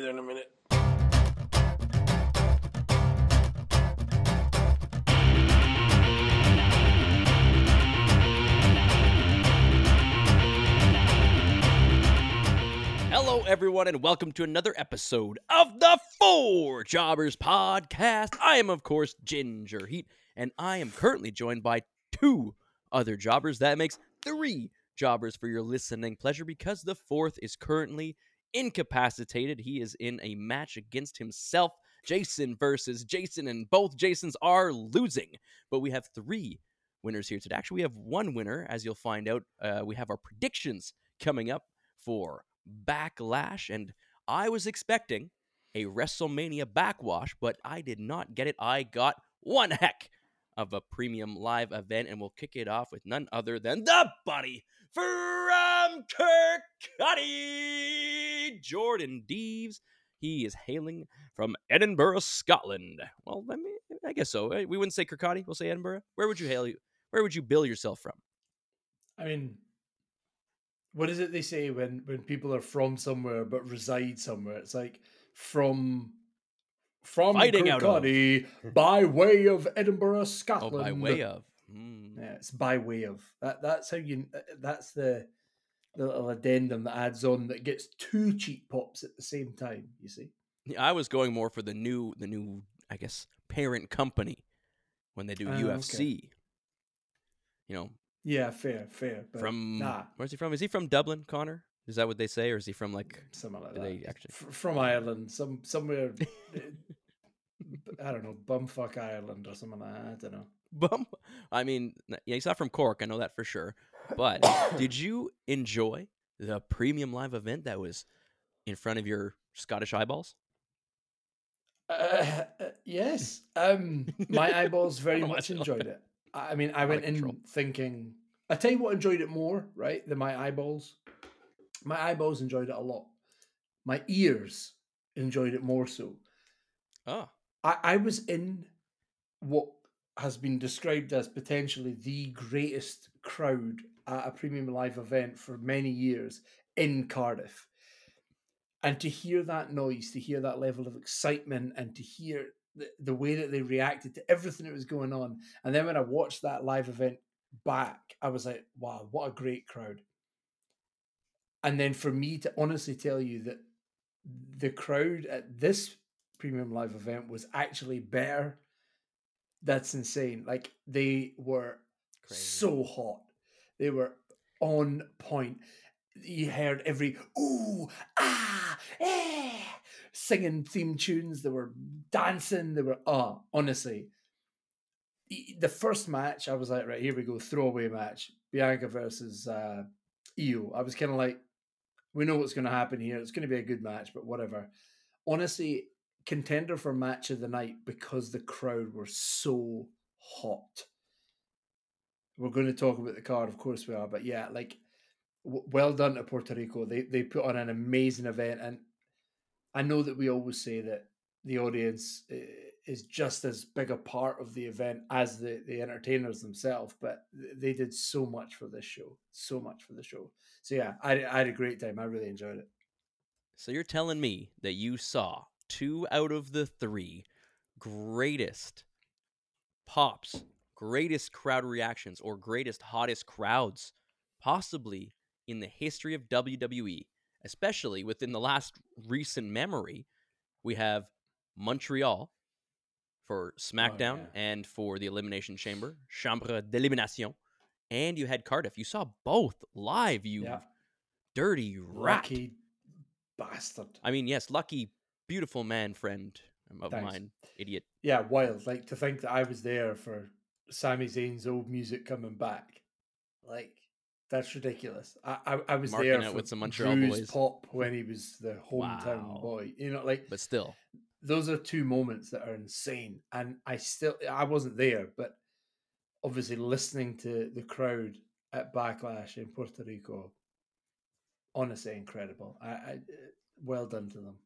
there in a minute. Hello, everyone, and welcome to another episode of the Four Jobbers Podcast. I am, of course, Ginger Heat, and I am currently joined by two other jobbers. That makes three jobbers for your listening pleasure because the fourth is currently incapacitated. He is in a match against himself, Jason versus Jason, and both Jasons are losing. But we have three winners here today. Actually, we have one winner, as you'll find out. Uh, we have our predictions coming up for Backlash, and I was expecting a WrestleMania backwash, but I did not get it. I got one heck of a premium live event, and we'll kick it off with none other than the buddy from Kirkcaldy, Jordan Deves. He is hailing from Edinburgh, Scotland. Well, I mean, I guess so. Eh, We wouldn't say Kirkcaldy. We'll say Edinburgh. Where would you hail you? Where would you bill yourself from? I mean, what is it they say when when people are from somewhere but reside somewhere? It's like from from Fighting. Kirkcaldy by way of Edinburgh, Scotland. Oh, Scotland. by way of. Hmm. yeah, it's by way of that. That's how you. That's the the little addendum that adds on that gets two cheap pops at the same time. You see. Yeah, I was going more for the new, the new, I guess, parent company when they do Ah, okay. UFC. You know, Yeah, fair, fair. But from nah, where's he from? Is he from Dublin, Conor? Is that what they say, or is he from like? something like that. they actually- F- from Ireland, some somewhere. uh, I don't know, bumfuck Ireland or something like that. I don't know. Bum. I mean, yeah, he's not from Cork. I know that for sure. But did you enjoy the premium live event that was in front of your Scottish eyeballs? Uh, uh, yes. Um, my eyeballs very much enjoyed it. I mean, I went in thinking. I tell you what, enjoyed it more, right, than my eyeballs. My eyeballs enjoyed it a lot. My ears enjoyed it more so. Oh, I, I was in what has been described as potentially the greatest crowd at a premium live event for many years in Cardiff. And to hear that noise, to hear that level of excitement, and to hear the, the way that they reacted to everything that was going on. And then when I watched that live event back, I was like, wow, what a great crowd. And then for me to honestly tell you that the crowd at this premium live event was actually better. That's insane. Like they were Crazy. so hot. They were on point. You heard every ooh, ah, eh, singing theme tunes. They were dancing. They were ah, honestly. e- The first match, I was like, right, here we go, throwaway match. Bianca versus uh Iyo. I was kind of like, we know what's going to happen here. It's going to be a good match, but whatever. Honestly, contender for match of the night because the crowd were so hot. We're going to talk about the card, of course we are, but yeah, like w- well done to Puerto Rico. They they put on an amazing event, and I know that we always say that the audience uh, is just as big a part of the event as the the entertainers themselves, but they did so much for this show, so much for the show. So yeah, I, I had a great time. I really enjoyed it. so you're telling me that you saw two out of the three greatest pops, greatest crowd reactions, or greatest hottest crowds possibly in the history of WWE, especially within the last recent memory. We have Montreal for oh, SmackDown yeah. and for the Elimination Chamber, Chambre d'Elimination, and you had Cardiff. You saw both live, you Yeah. dirty rat. Lucky bastard. I mean, yes, lucky, beautiful man friend of Thanks. mine, idiot. Yeah, wild. Like to think that I was there for Sami Zayn's old music coming back. Like that's ridiculous. I I, I was Marking there for with some Montreal Drew's boys. pop when he was the hometown Wow. boy. You know, like But still, those are two moments that are insane. And I still I wasn't there, but obviously listening to the crowd at Backlash in Puerto Rico, honestly incredible. I, I eh, well done to them.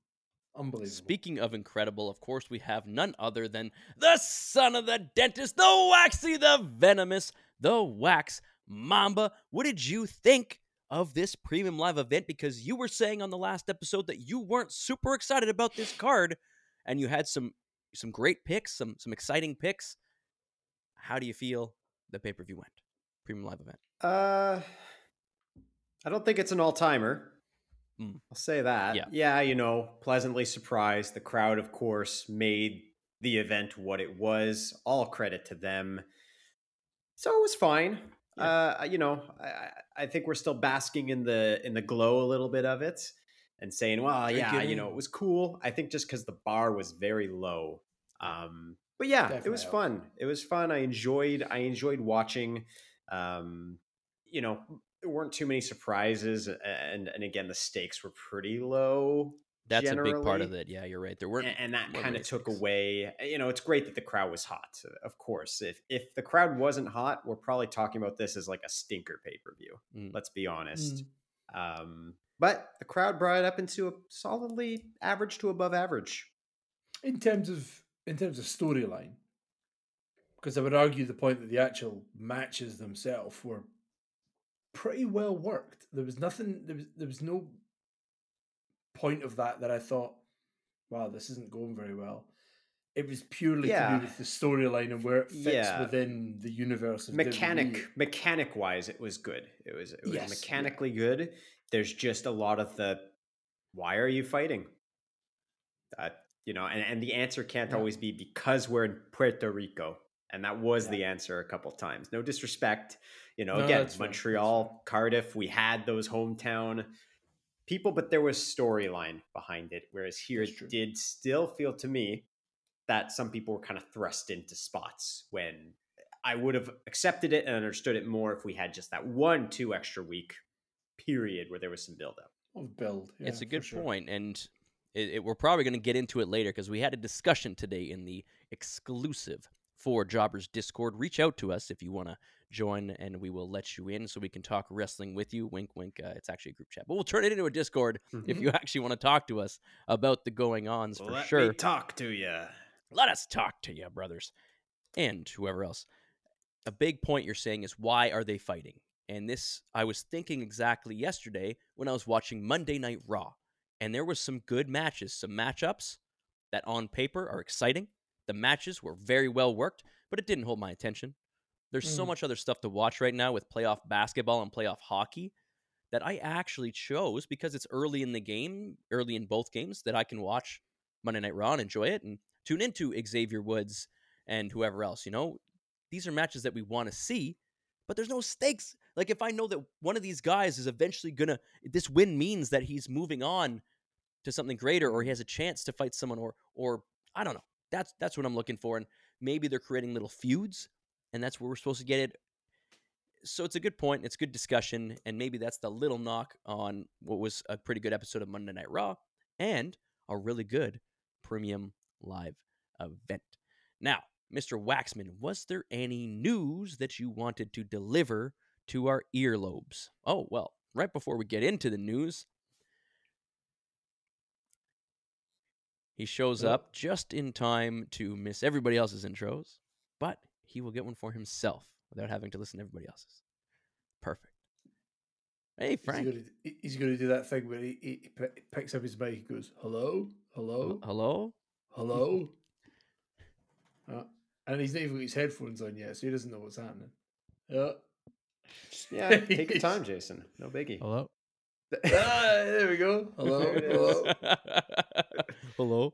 Unbelievable. speaking of incredible, of course, we have none other than the son of the dentist, the waxy, the venomous, the wax mamba. What did you think of this premium live event because you were saying on the last episode that you weren't super excited about this card and you had some some great picks, some some exciting picks. How do you feel the pay-per-view went? Premium live event. Uh, I don't think it's an all timer. Mm. I'll say that. Yeah. yeah, you know, pleasantly surprised. The crowd, of course, made the event what it was. All credit to them. So it was fine. Uh, you know, I, I- I think we're still basking in the in the glow a little bit of it, and saying, "Well, yeah, it you know, it was cool." I think just because the bar was very low. Um, but yeah, it was fun. It was fun. I enjoyed. I enjoyed watching. Um, you know, there weren't too many surprises, and and again, the stakes were pretty low. That's a big part of it. Yeah, you're right. There weren't And, and that kind of took stakes. away. You know, it's great that the crowd was hot. Of course, if if the crowd wasn't hot, we're probably talking about this as like a stinker pay per view. Mm. Let's be honest. Mm. Um, but the crowd brought it up into a solidly average to above average. in terms of in terms of storyline because i would argue the point that the actual matches themselves were pretty well worked there was nothing there was there was no point of that that i thought wow this isn't going very well it was purely to do with the storyline and where it fits Yeah. within the universe of Mechanic WWE. mechanic wise, it was good. It was it was Yes, yeah. mechanically good. There's just a lot of the why are you fighting? Uh, you know, and, and the answer can't Yeah. always be because we're in Puerto Rico. And that was Yeah. the answer a couple times. No disrespect. You know, No, again, that's fair, that's Montreal, Cardiff, we had those hometown people, but there was storyline behind it. Whereas here it did still feel to me that some people were kind of thrust into spots when I would have accepted it and understood it more if we had just that one, two extra week period where there was some buildup. of build yeah, it's a good sure. point, and it, it- we're probably going to get into it later because we had a discussion today in the exclusive Four Jobbers Discord. Reach out to us if you want to join, and we will let you in so we can talk wrestling with you. Wink, wink. Uh, it's actually a group chat, but we'll turn it into a Discord if Mhm. you actually want to talk to us about the going ons for Let sure. me talk to you. Let us talk to you, brothers, and whoever else. A big point you're saying is why are they fighting? And this, I was thinking exactly yesterday when I was watching Monday Night Raw, and there was some good matches, some matchups that on paper are exciting. The matches were very well worked, but it didn't hold my attention. There's so Mm. much other stuff to watch right now with playoff basketball and playoff hockey that I actually chose because it's early in the game, early in both games, that I can watch Monday Night Raw and enjoy it and tune into Xavier Woods and whoever else. You know, these are matches that we want to see, but there's no stakes. Like if I know that one of these guys is eventually gonna, this win means that he's moving on to something greater, or he has a chance to fight someone, or or I don't know. That's that's what I'm looking for, and maybe they're creating little feuds, and that's where we're supposed to get it. So it's a good point. It's good discussion, and maybe that's the little knock on what was a pretty good episode of Monday Night Raw and a really good premium live event. Now, Mr. Waxman, was there any news that you wanted to deliver to our earlobes? Oh, well, right before we get into the news, he shows Oh. up just in time to miss everybody else's intros, but he will get one for himself without having to listen to everybody else's. Perfect. Hey, Frank. He's gonna, he's going to do that thing where he, he, he picks up his mic and goes, "Hello, hello, Hello? hello," uh, and he's not even got his headphones on yet, so he doesn't know what's happening. Yeah. Yeah, take your time, Jason. No biggie. Hello. ah, there we go. Hello, hello. Hello?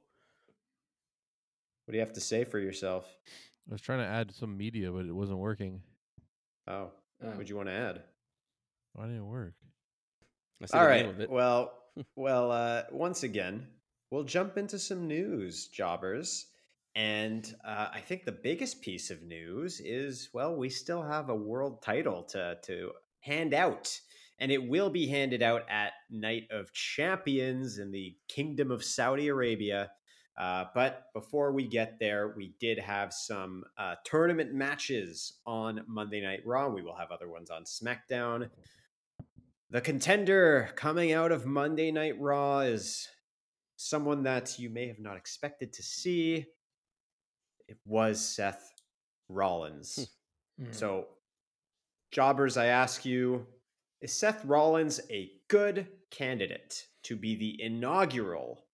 What do you have to say for yourself? I was trying to add some media, but it wasn't working. Oh, Oh. what do you want to add? Why didn't it work? I see All right. name of it. Well, well. Uh, once again, we'll jump into some news, jobbers. And uh, I think the biggest piece of news is well, we still have a world title to to hand out, and it will be handed out at Night of Champions in the Kingdom of Saudi Arabia. Uh, but before we get there, we did have some uh, tournament matches on Monday Night Raw. We will have other ones on SmackDown. The contender coming out of Monday Night Raw is someone that you may have not expected to see. It was Seth Rollins. Hmm. So, jobbers, I ask you, Is Seth Rollins a good candidate to be the inaugural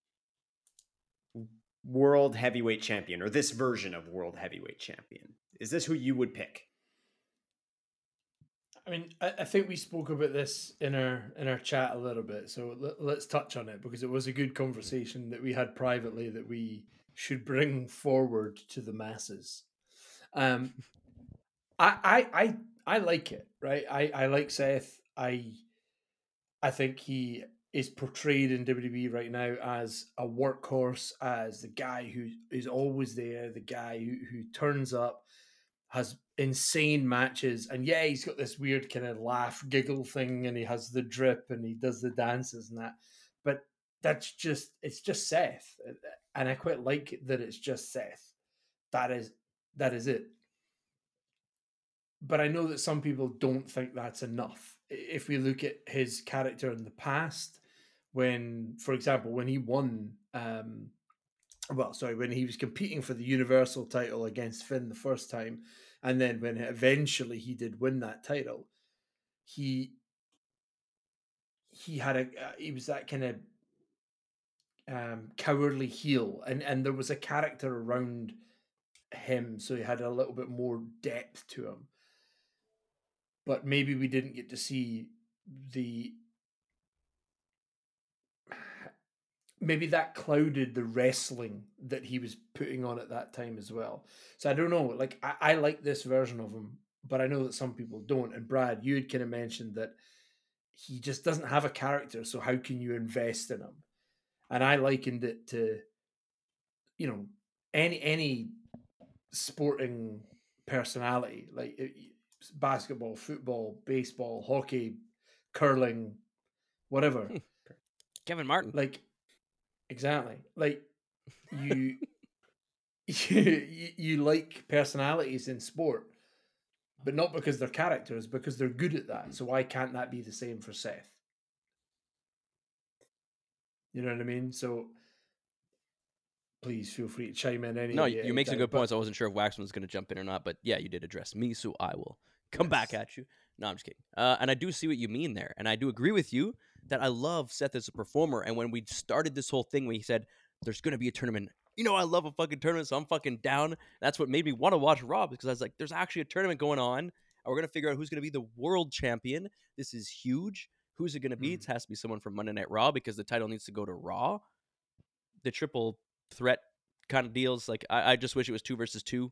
World Heavyweight Champion or this version of World Heavyweight Champion? Is this who you would pick? I mean, I, I think we spoke about this in our in our chat a little bit, so let, let's touch on it because it was a good conversation that we had privately that we should bring forward to the masses. Um, I I I I like it, right? I I like Seth. I I think he is portrayed in WWE right now as a workhorse, as the guy who is always there, the guy who, who turns up, has insane matches, and yeah, he's got this weird kind of laugh, giggle thing, and he has the drip and he does the dances and that. But that's just it's just Seth, uh, uh, and I quite like that it's just Seth. That is that is it. But I know that some people don't think that's enough. If we look at his character in the past, when, for example, when he won, um, well, sorry, when he was competing for the Universal title against Finn the first time, and then when eventually he did win that title, he he had a uh, he was that kind of um, cowardly heel, and and there was a character around him, so he had a little bit more depth to him. But maybe we didn't get to see the maybe that clouded the wrestling that he was putting on at that time as well. So I don't know. Like I, I like this version of him, but I know that some people don't. And Brad, you had kind of mentioned that he just doesn't have a character. So how can you invest in him? And I likened it to, you know, any any sporting personality like basketball, football, baseball, hockey, curling, whatever. Hmm. Kevin Martin. Like Exactly. Like you, you, you like personalities in sport, but not because they're characters, because they're good at that. So why can't that be the same for Seth? You know what I mean? So please feel free to chime in. Any no, you make some good points. I wasn't sure if Waxman was going to jump in or not, but yeah, you did address me, so I will come yes. back at you. No, I'm just kidding. Uh, and I do see what you mean there, and I do agree with you that I love Seth as a performer. And when we started this whole thing, we said there's going to be a tournament. You know, I love a fucking tournament, so I'm fucking down. That's what made me want to watch Raw because I was like, there's actually a tournament going on. And we're going to figure out who's going to be the world champion. This is huge. Who's it going to be? Mm. It has to be someone from Monday Night Raw because the title needs to go to Raw. The triple threat kind of deals. Like, I, I just wish it was two versus two,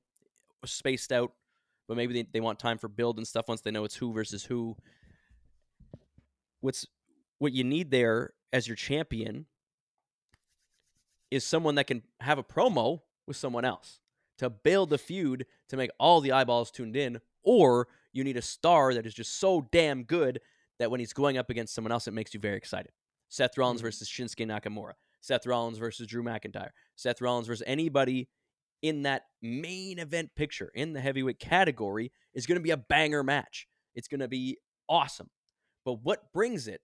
spaced out. But maybe they, they want time for build and stuff once they know it's who versus who. What's what you need there as your champion is someone that can have a promo with someone else to build the feud to make all the eyeballs tuned in, or you need a star that is just so damn good that when he's going up against someone else, it makes you very excited. Seth Rollins mm-hmm. versus Shinsuke Nakamura, Seth Rollins versus Drew McIntyre, Seth Rollins versus anybody in that main event picture in the heavyweight category is going to be a banger match. It's going to be awesome. But what brings it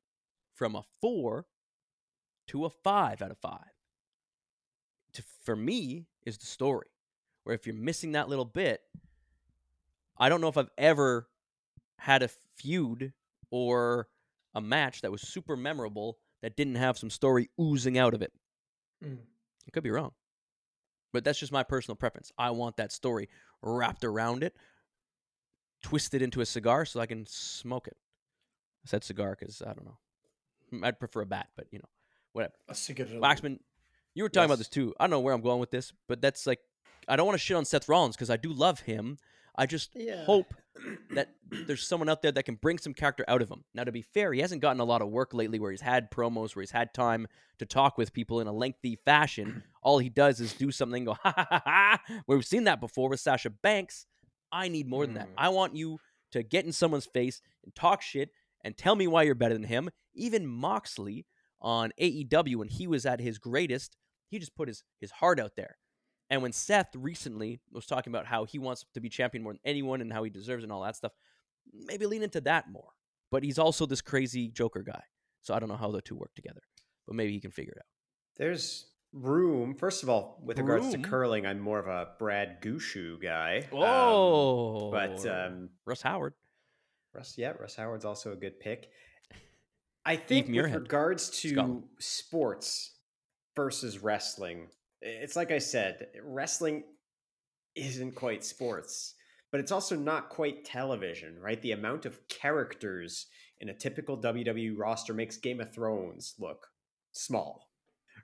from a four to a five out of five. To, for me, is the story. Where if you're missing that little bit, I don't know if I've ever had a feud or a match that was super memorable that didn't have some story oozing out of it. Mm. I could be wrong. But that's just my personal preference. I want that story wrapped around it, twisted into a cigar so I can smoke it. I said cigar because I don't know. I'd prefer a bat, but you know, whatever. A cigarette. Waxman, you were talking yes. about this too. I don't know where I'm going with this, but that's like, I don't want to shit on Seth Rollins because I do love him. I just yeah. hope that there's someone out there that can bring some character out of him. Now, to be fair, he hasn't gotten a lot of work lately where he's had promos, where he's had time to talk with people in a lengthy fashion. All he does is do something, go, ha ha ha ha. We've seen that before with Sasha Banks. I need more than that. Mm. I want you to get in someone's face and talk shit and tell me why you're better than him. Even Moxley on AEW, when he was at his greatest, he just put his, his heart out there. And when Seth recently was talking about how he wants to be champion more than anyone and how he deserves and all that stuff, maybe lean into that more. But he's also this crazy Joker guy. So I don't know how the two work together, but maybe he can figure it out. There's room. First of all, with room. regards to curling, I'm more of a Brad Gushue guy. Oh, um, but um, Russ Howard. Russ, yeah, Russ Howard's also a good pick. I think with regards to Scotland. sports versus wrestling, it's like I said, wrestling isn't quite sports, but it's also not quite television, right? The amount of characters in a typical WWE roster makes Game of Thrones look small,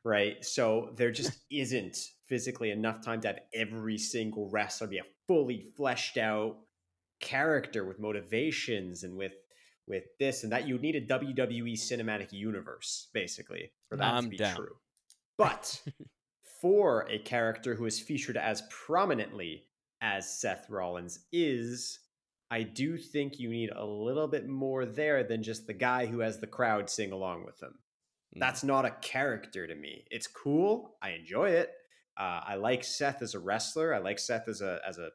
right? So there just isn't physically enough time to have every single wrestler be a fully fleshed out character with motivations and with with this and that. You would need a WWE cinematic universe, basically, for that I'm to be down. true. But for a character who is featured as prominently as Seth Rollins is, I do think you need a little bit more there than just the guy who has the crowd sing along with him. Mm. That's not a character to me. It's cool. I enjoy it. Uh, I like Seth as a wrestler. I like Seth as a as a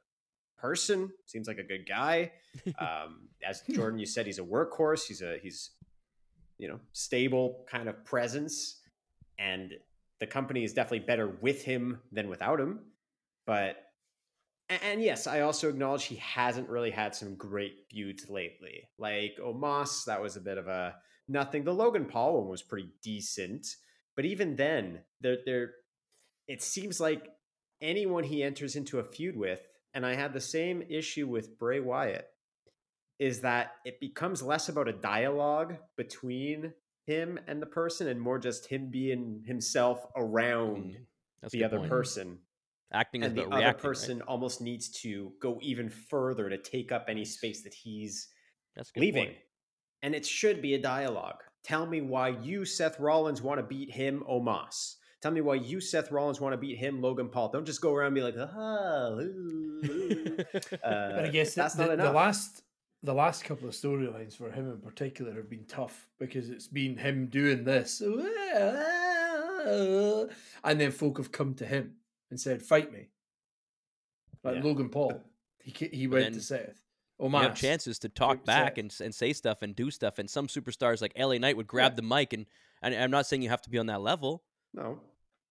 person. Seems like a good guy. Um, as Jordan, you said, he's a workhorse. He's a he's you know stable kind of presence, and the company is definitely better with him than without him. But and yes, I also acknowledge he hasn't really had some great feuds lately. Like Omos, that was a bit of a nothing. The Logan Paul one was pretty decent, but even then, there there it seems like anyone he enters into a feud with, and I had the same issue with Bray Wyatt, is that it becomes less about a dialogue between him and the person and more just him being himself around Mm, the other point. person Acting is and the about other reacting, right? person almost needs to go even further to take up any space that he's That's leaving. point. And it should be a dialogue. Tell me why you, Seth Rollins, want to beat him, Omos. Tell me why you, Seth Rollins, want to beat him, Logan Paul. Don't just go around and be like, ah, ooh, ooh." Uh, But I guess that's the, not the, enough. the last the last couple of storylines for him in particular have been tough because it's been him doing this, and then folk have come to him and said, "Fight me." Like Yeah. Logan Paul, he he went then to Seth. Oh, you Omos, have chances to talk back set. and, and say stuff and do stuff. And some superstars like LA Knight would grab Yeah. the mic and, and I'm not saying you have to be on that level, no.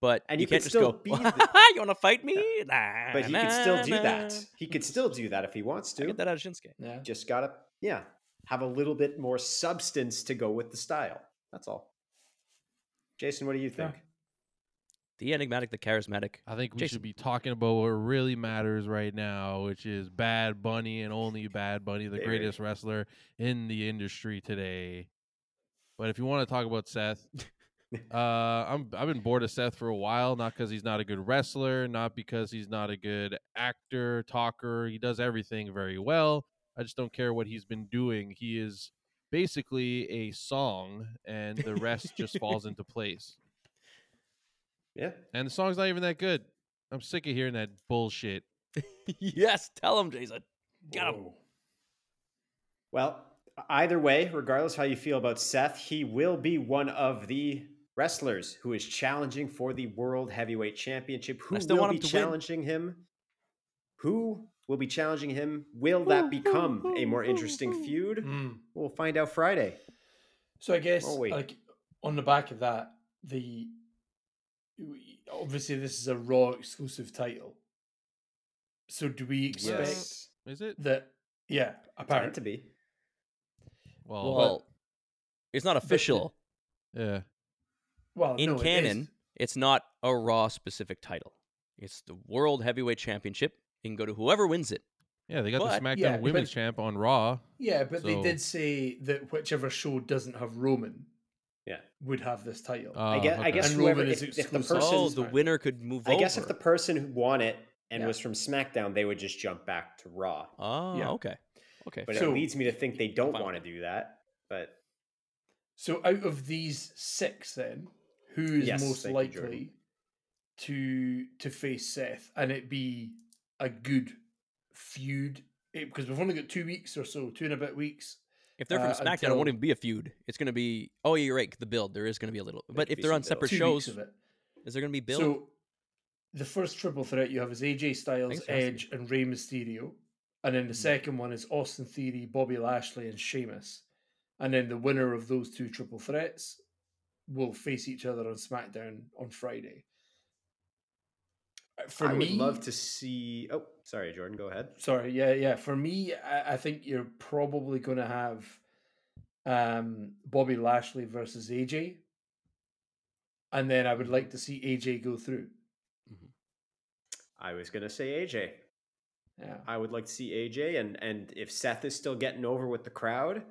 But And you, you can't just still go. be the- you want to fight me? Nah, But he nah, could still do that. He could still do that if he wants I to. get that out of Shinsuke. Yeah. Just gotta, yeah, have a little bit more substance to go with the style. That's all. Jason, what do you Fair. think? The enigmatic, the charismatic. I think we Jason. should be talking about what really matters right now, which is Bad Bunny and only Bad Bunny, the Baby. greatest wrestler in the industry today. But if you want to talk about Seth, uh, I'm I've been bored of Seth for a while, not because he's not a good wrestler, not because he's not a good actor, talker. He does everything very well. I just don't care what he's been doing. He is basically a song, and the rest just falls into place. Yeah. And the song's not even that good. I'm sick of hearing that bullshit. yes, tell him, Jason. Got him. Well, either way, regardless how you feel about Seth, he will be one of the wrestlers who is challenging for the World Heavyweight Championship. Who still will want be him to win. challenging him? Who will be challenging him? Will that become a more interesting feud? Mm. We'll find out Friday. So I guess Oh, like on the back of that, the obviously this is a Raw exclusive title. So do we expect Yes. Is it? that? Yeah, It's meant apparently. to be. Well, Well, it's not but the- official. yeah. Well, In no, it is. canon, it's not a Raw specific title. It's the World Heavyweight Championship. You can go to whoever wins it. Yeah, they got But- the SmackDown yeah, Women's but- Champ on Raw. Yeah, but they did say that whichever show doesn't have Roman Yeah. would have this title. Ah, I Oh, guess. I guess And whoever. Roman If, is if the person. oh, the winner could move I over. guess if the person who won it and Yeah. was from SmackDown, they would just jump back to Raw. Oh, Yeah. okay. Okay. But So- it leads me to think they don't want to do that. But So out of these six, then who is Yes, most thank you, likely to to face Seth, and it be a good feud? it, Because we've only got two weeks or so, two and a bit weeks. If they're from uh, SmackDown, it until- won't even be a feud. It's going to be. Oh, yeah, you're right. The build. There is going to be a little. But if they're on separate shows, weeks of it. is there going to be build? So the first triple threat you have is AJ Styles, Thanks. Edge, and Rey Mysterio, and then the second one is Austin Theory, Bobby Lashley, and Sheamus, and then the winner of those two triple threats will face each other on SmackDown on Friday. Uh, for I me, would love to see. Oh, sorry, Jordan. Go ahead. Sorry, yeah, yeah. For me, I, I think you're probably going to have um, Bobby Lashley versus AJ, and then I would mm-hmm. like to see AJ go through. Mm-hmm. I was gonna say AJ. Yeah, I would like to see AJ, and and if Seth is still getting over with the crowd,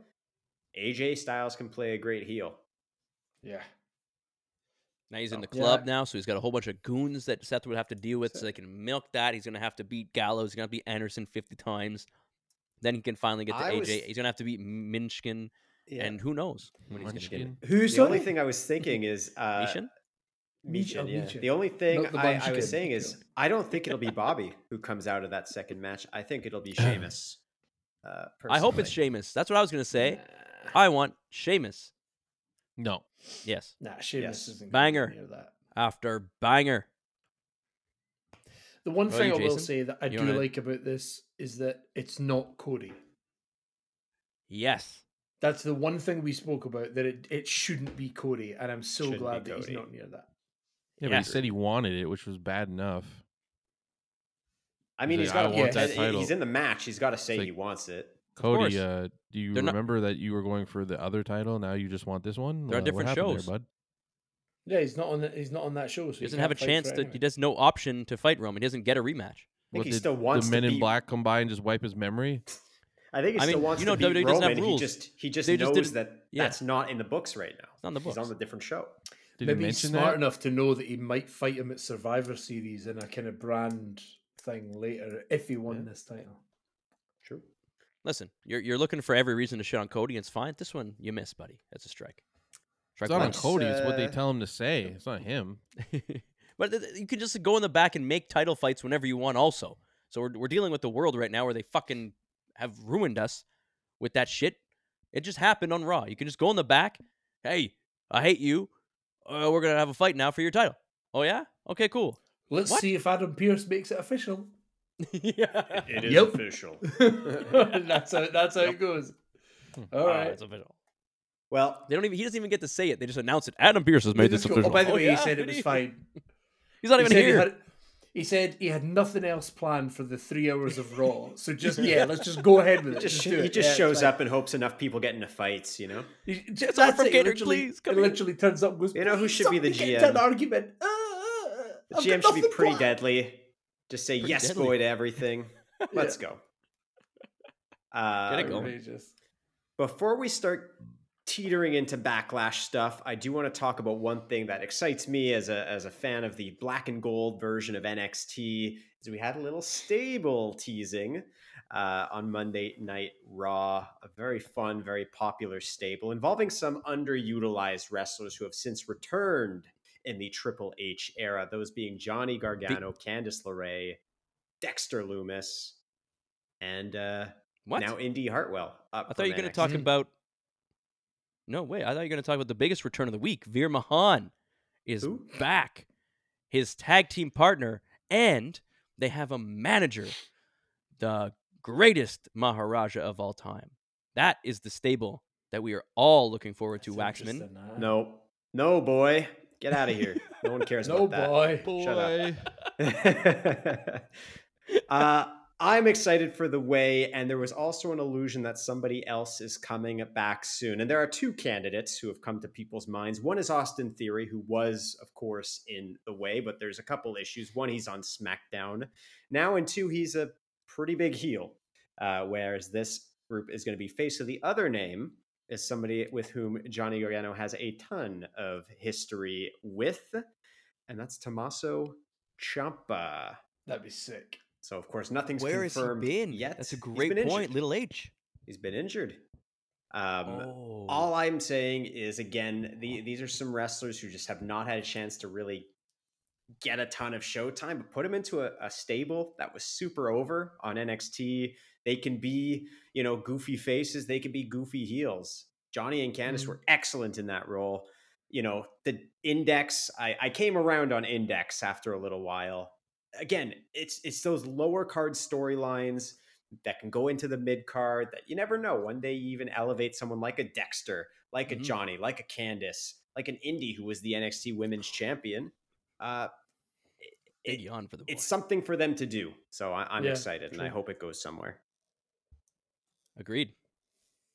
AJ Styles can play a great heel. Yeah. Now he's in the Yeah. club now, so he's got a whole bunch of goons that Seth would have to deal with, so So- they can milk that. He's gonna have to beat Gallows. He's gonna beat Anderson fifty times. Then he can finally get to I AJ. was- He's gonna have to beat Minchkin, and who knows when he's gonna get it. Who's the only thing I was thinking is uh, Michin? Mich- oh, yeah. Michin. The only thing Not the I, I was saying is I don't think it'll be Bobby who comes out of that second match. I think it'll be Sheamus. Uh, I hope it's personally. Sheamus. That's what I was gonna say. I want Sheamus. No. Yes, Nah, Sheamus Yes. isn't Banger. Banger. Near that. after banger. The one What thing you, I will say that I do wanna- like about this is that it's not Cody. Yes. That's the one thing we spoke about that it, it shouldn't be Cody, and I'm so Shouldn't glad that Cody. he's not near that. Yeah, Yeah. but he said he wanted it, which was bad enough. I mean, He's he's like, got to. want Yeah, that title." he's in the match. He's got to say like- he wants it. Course. Cody, uh, do you They're not- remember that you were going for the other title? Now you just want this one? They're on Uh, what different happened there, shows. bud. Yeah, he's not on. The, he's not on that show, so He doesn't have a chance to. He does no option to fight Roman. He doesn't get a rematch. I think What, he did still wants the to Men in be- Black by and just wipe his memory. I think he I still mean, wants you know, to beat WWE doesn't have Roman. rules. He just he just They just knows didn't- that yeah. that's not in the books right now. It's on the He's books. on a different show. Did Maybe he he's mention smart that? enough to know that he might fight him at Survivor Series in a kind of brand thing later if he won Yeah. this title. True. Listen, you're you're looking for every reason to shit on Cody, and it's fine. This one you miss, buddy. That's a strike. It's Strike not on one. Let's, Cody. It's what they uh, tell him to say. It's not him. but th- th- you can just go in the back and make title fights whenever you want. Also, so we're we're dealing with the world right now where they fucking have ruined us with that shit. It just happened on Raw. You can just go in the back. Hey, I hate you. Uh, we're gonna have a fight now for your title. Oh yeah. Okay. Cool. Let's What? see if Adam Pearce makes it official. Yeah. It is Yep. official. that's how that's how it goes. All Ah, right. it's official. Well, They don't even. He doesn't even get to say it. They just announce it. Adam Pearce has made this just go, official. oh, by the way, yeah, he said it was he? fine. He's not He even said, he here. had, he said he had nothing else planned for the three hours of Raw. So just yeah, let's just go ahead with it. just, he it. just Yeah, shows up and hopes enough people get into fights. You know. He, j- order that's from it. He catering, literally, please. Come he here. literally turns up and goes, You know who should be the me getting an GM? argument. Uh, uh, The I've GM should be pretty planned." deadly. Just say Pretty yes, deadly. boy, to everything. Let's go. Uh, Get it going. Before we start teetering into backlash stuff, I do want to talk about one thing that excites me as a as a fan of the black and gold version of NXT. Is we had a little stable teasing uh, on Monday Night Raw, a very fun, very popular stable involving some underutilized wrestlers who have since returned in the Triple H era. Those being Johnny Gargano, Candice LeRae, Dexter Lumis, and uh, What? now Indi Hartwell. I thought you were going to talk about. No, wait. I thought you were going to talk about the biggest return of the week. Veer Mahaan is Who? back. His tag team partner, and they have a manager, the greatest Maharaja of all time. That is the stable that we are all looking forward to, That's Waxman. interesting, huh? No, no, boy, get out of here. No one cares No about boy. Shut up. Boy. that. uh, I'm excited for the way, and there was also an illusion that somebody else is coming back soon. And there are two candidates who have come to people's minds. One is Austin Theory, who was, of course, in the way, but there's a couple issues. One, he's on SmackDown now, and two, he's a pretty big heel. Uh, whereas this group is going to be face of the other name is somebody with whom Johnny Gargano has a ton of history with, and that's Tommaso Ciampa. That'd be sick. So of course nothing's Where has he confirmed been? yet. That's a great point. injured. Little H. He's been injured. Um, oh. All I'm saying is again, the, these are some wrestlers who just have not had a chance to really get a ton of showtime, but put them into a, a stable that was super over on NXT. They can be, you know, goofy faces. They can be goofy heels. Johnny and Candice Mhm. were excellent in that role. You know, the index, I, I came around on index after a little while. Again, it's it's those lower card storylines that can go into the mid card that you never know. One day you even elevate someone like a Dexter, like a Mhm. Johnny, like a Candice, like an Indi who was the NXT Women's Champion. Uh, it- the it's something for them to do. So I, I'm Yeah, excited, and I hope it goes somewhere. Agreed.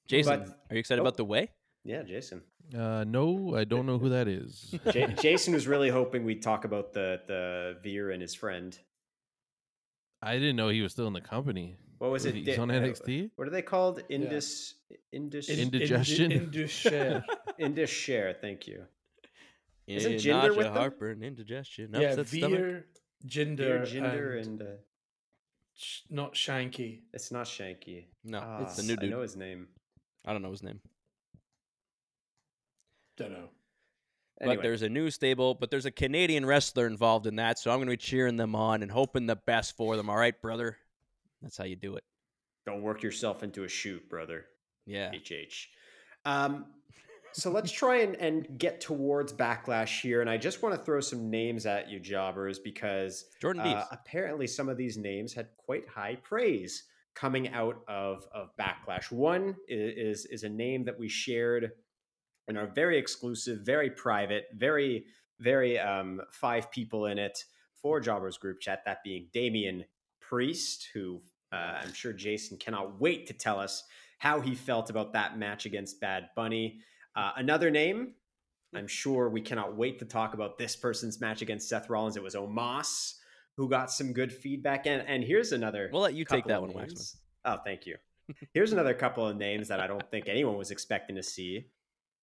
Jason, But- are you excited oh. about the way? Yeah, Jason. Uh, no, I don't know who that is. J- Jason was really hoping we'd talk about the the Veer and his friend. I didn't know he was still in the company. What was it? He's Di- on uh, NXT. What are they called? Indus Indus Indigestion? Indi- Indus- Indus Sher. Thank you. Isn't Eh, Jinder nausea, with them? heartburn, indigestion, yeah. Veer, Jinder, Veer, Jinder, and, and uh, Sh- not Shanky. it's not Shanky. No, Ah, it's the new dude. I dude. know his name. I don't know his name. Don't know. Anyway, But there's a new stable, but there's a Canadian wrestler involved in that, so I'm going to be cheering them on and hoping the best for them. All right, brother. That's how you do it. don't work yourself into a shoot, brother. Yeah. HH. Um, so let's try and, and get towards backlash here. And I just want to throw some names at you, jobbers, because Jordan uh, apparently some of these names had quite high praise coming out of, of backlash. One is, is a name that we shared in our very exclusive, very private, very, very um, five people in it Four jobbers group chat, that being Damian Priest, who uh, I'm sure Jason cannot wait to tell us how he felt about that match against Bad Bunny. Uh, another name, I'm sure we cannot wait to talk about this person's match against Seth Rollins. It was Omos, who got some good feedback. And, and here's another. We'll let you take that one, Waxman. Oh, thank you. Here's another couple of names that I don't think anyone was expecting to see.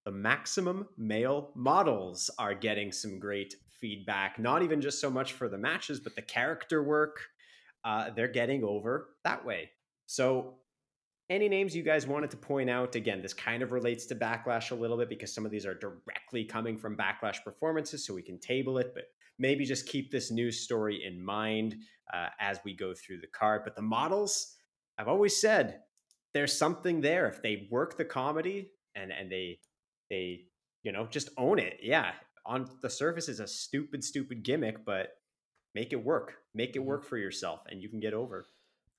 The maximum male models are getting some great feedback, not even just so much for the matches, but the character work. Uh, they're getting over that way. So, any names you guys wanted to point out? Again, this kind of relates to Backlash a little bit because some of these are directly coming from Backlash performances, so we can table it, but maybe just keep this news story in mind uh, as we go through the card. But the models, I've always said there's something there if they work the comedy and and they they you know just own it. Yeah, on the surface is a stupid stupid gimmick, but make it work. Make it Mhm. work for yourself, and you can get over.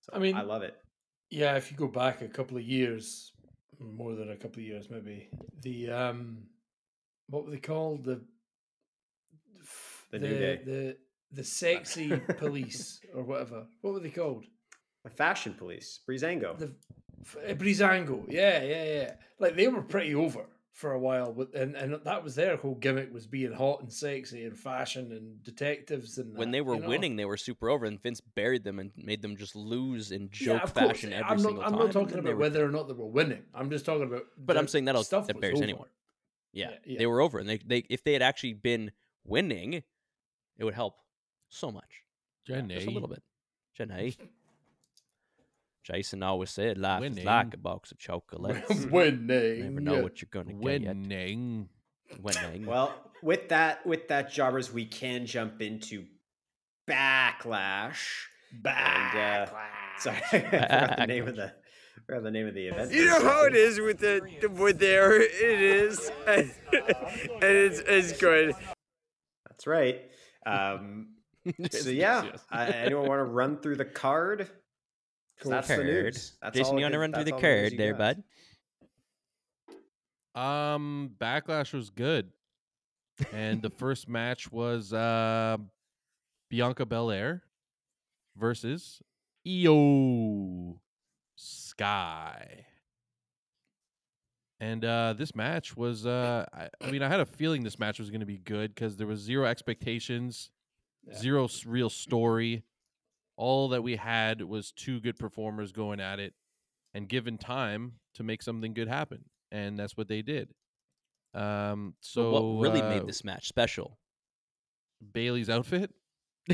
So I mean- I love it. Yeah, if you go back a couple of years, more than a couple of years, maybe the um, what were they called? The The New Day. the the sexy police or whatever. What were they called? The Fashion Police, Breezango. The uh, Breezango. Yeah, yeah, yeah. Like they were pretty over for a while, but and and that was their whole gimmick was being hot and sexy and fashion and detectives and When that, they were you know? winning, they were super over, and Vince buried them and made them just lose in Yeah, joke course. fashion every I'm single not, time. I'm not talking about were- whether or not they were winning. I'm just talking about. But I'm saying that'll- stuff that was bears over. anyone. Yeah, Yeah, yeah. they were over, and they, they if they had actually been winning, it would help so much. Jenny. Just a little bit. Jenny. Jason always said life is like a box of chocolates. winning. You never know what you're gonna get. yet. Winning. Winning. Well, with that, with that, jobbers, we can jump into backlash. Backlash. Sorry, I forgot the name of the, I forgot the name of the event. You know how it is with the, the with there it is, and, and it's it's good. That's right. Um, so yeah, uh, anyone want to run through the card? 'Cause That's the Card. news. That's Jason, all you want to run through the all news card there, got. bud? Um, Backlash was good, and the first match was uh, Bianca Belair versus Iyo Sky. And uh, this match was, uh, I, I mean, I had a feeling this match was going to be good because there was zero expectations, Yeah. zero s- real story. All that we had was two good performers going at it and given time to make something good happen. And that's what they did. Um, so But what really uh, made this match special? Bayley's outfit.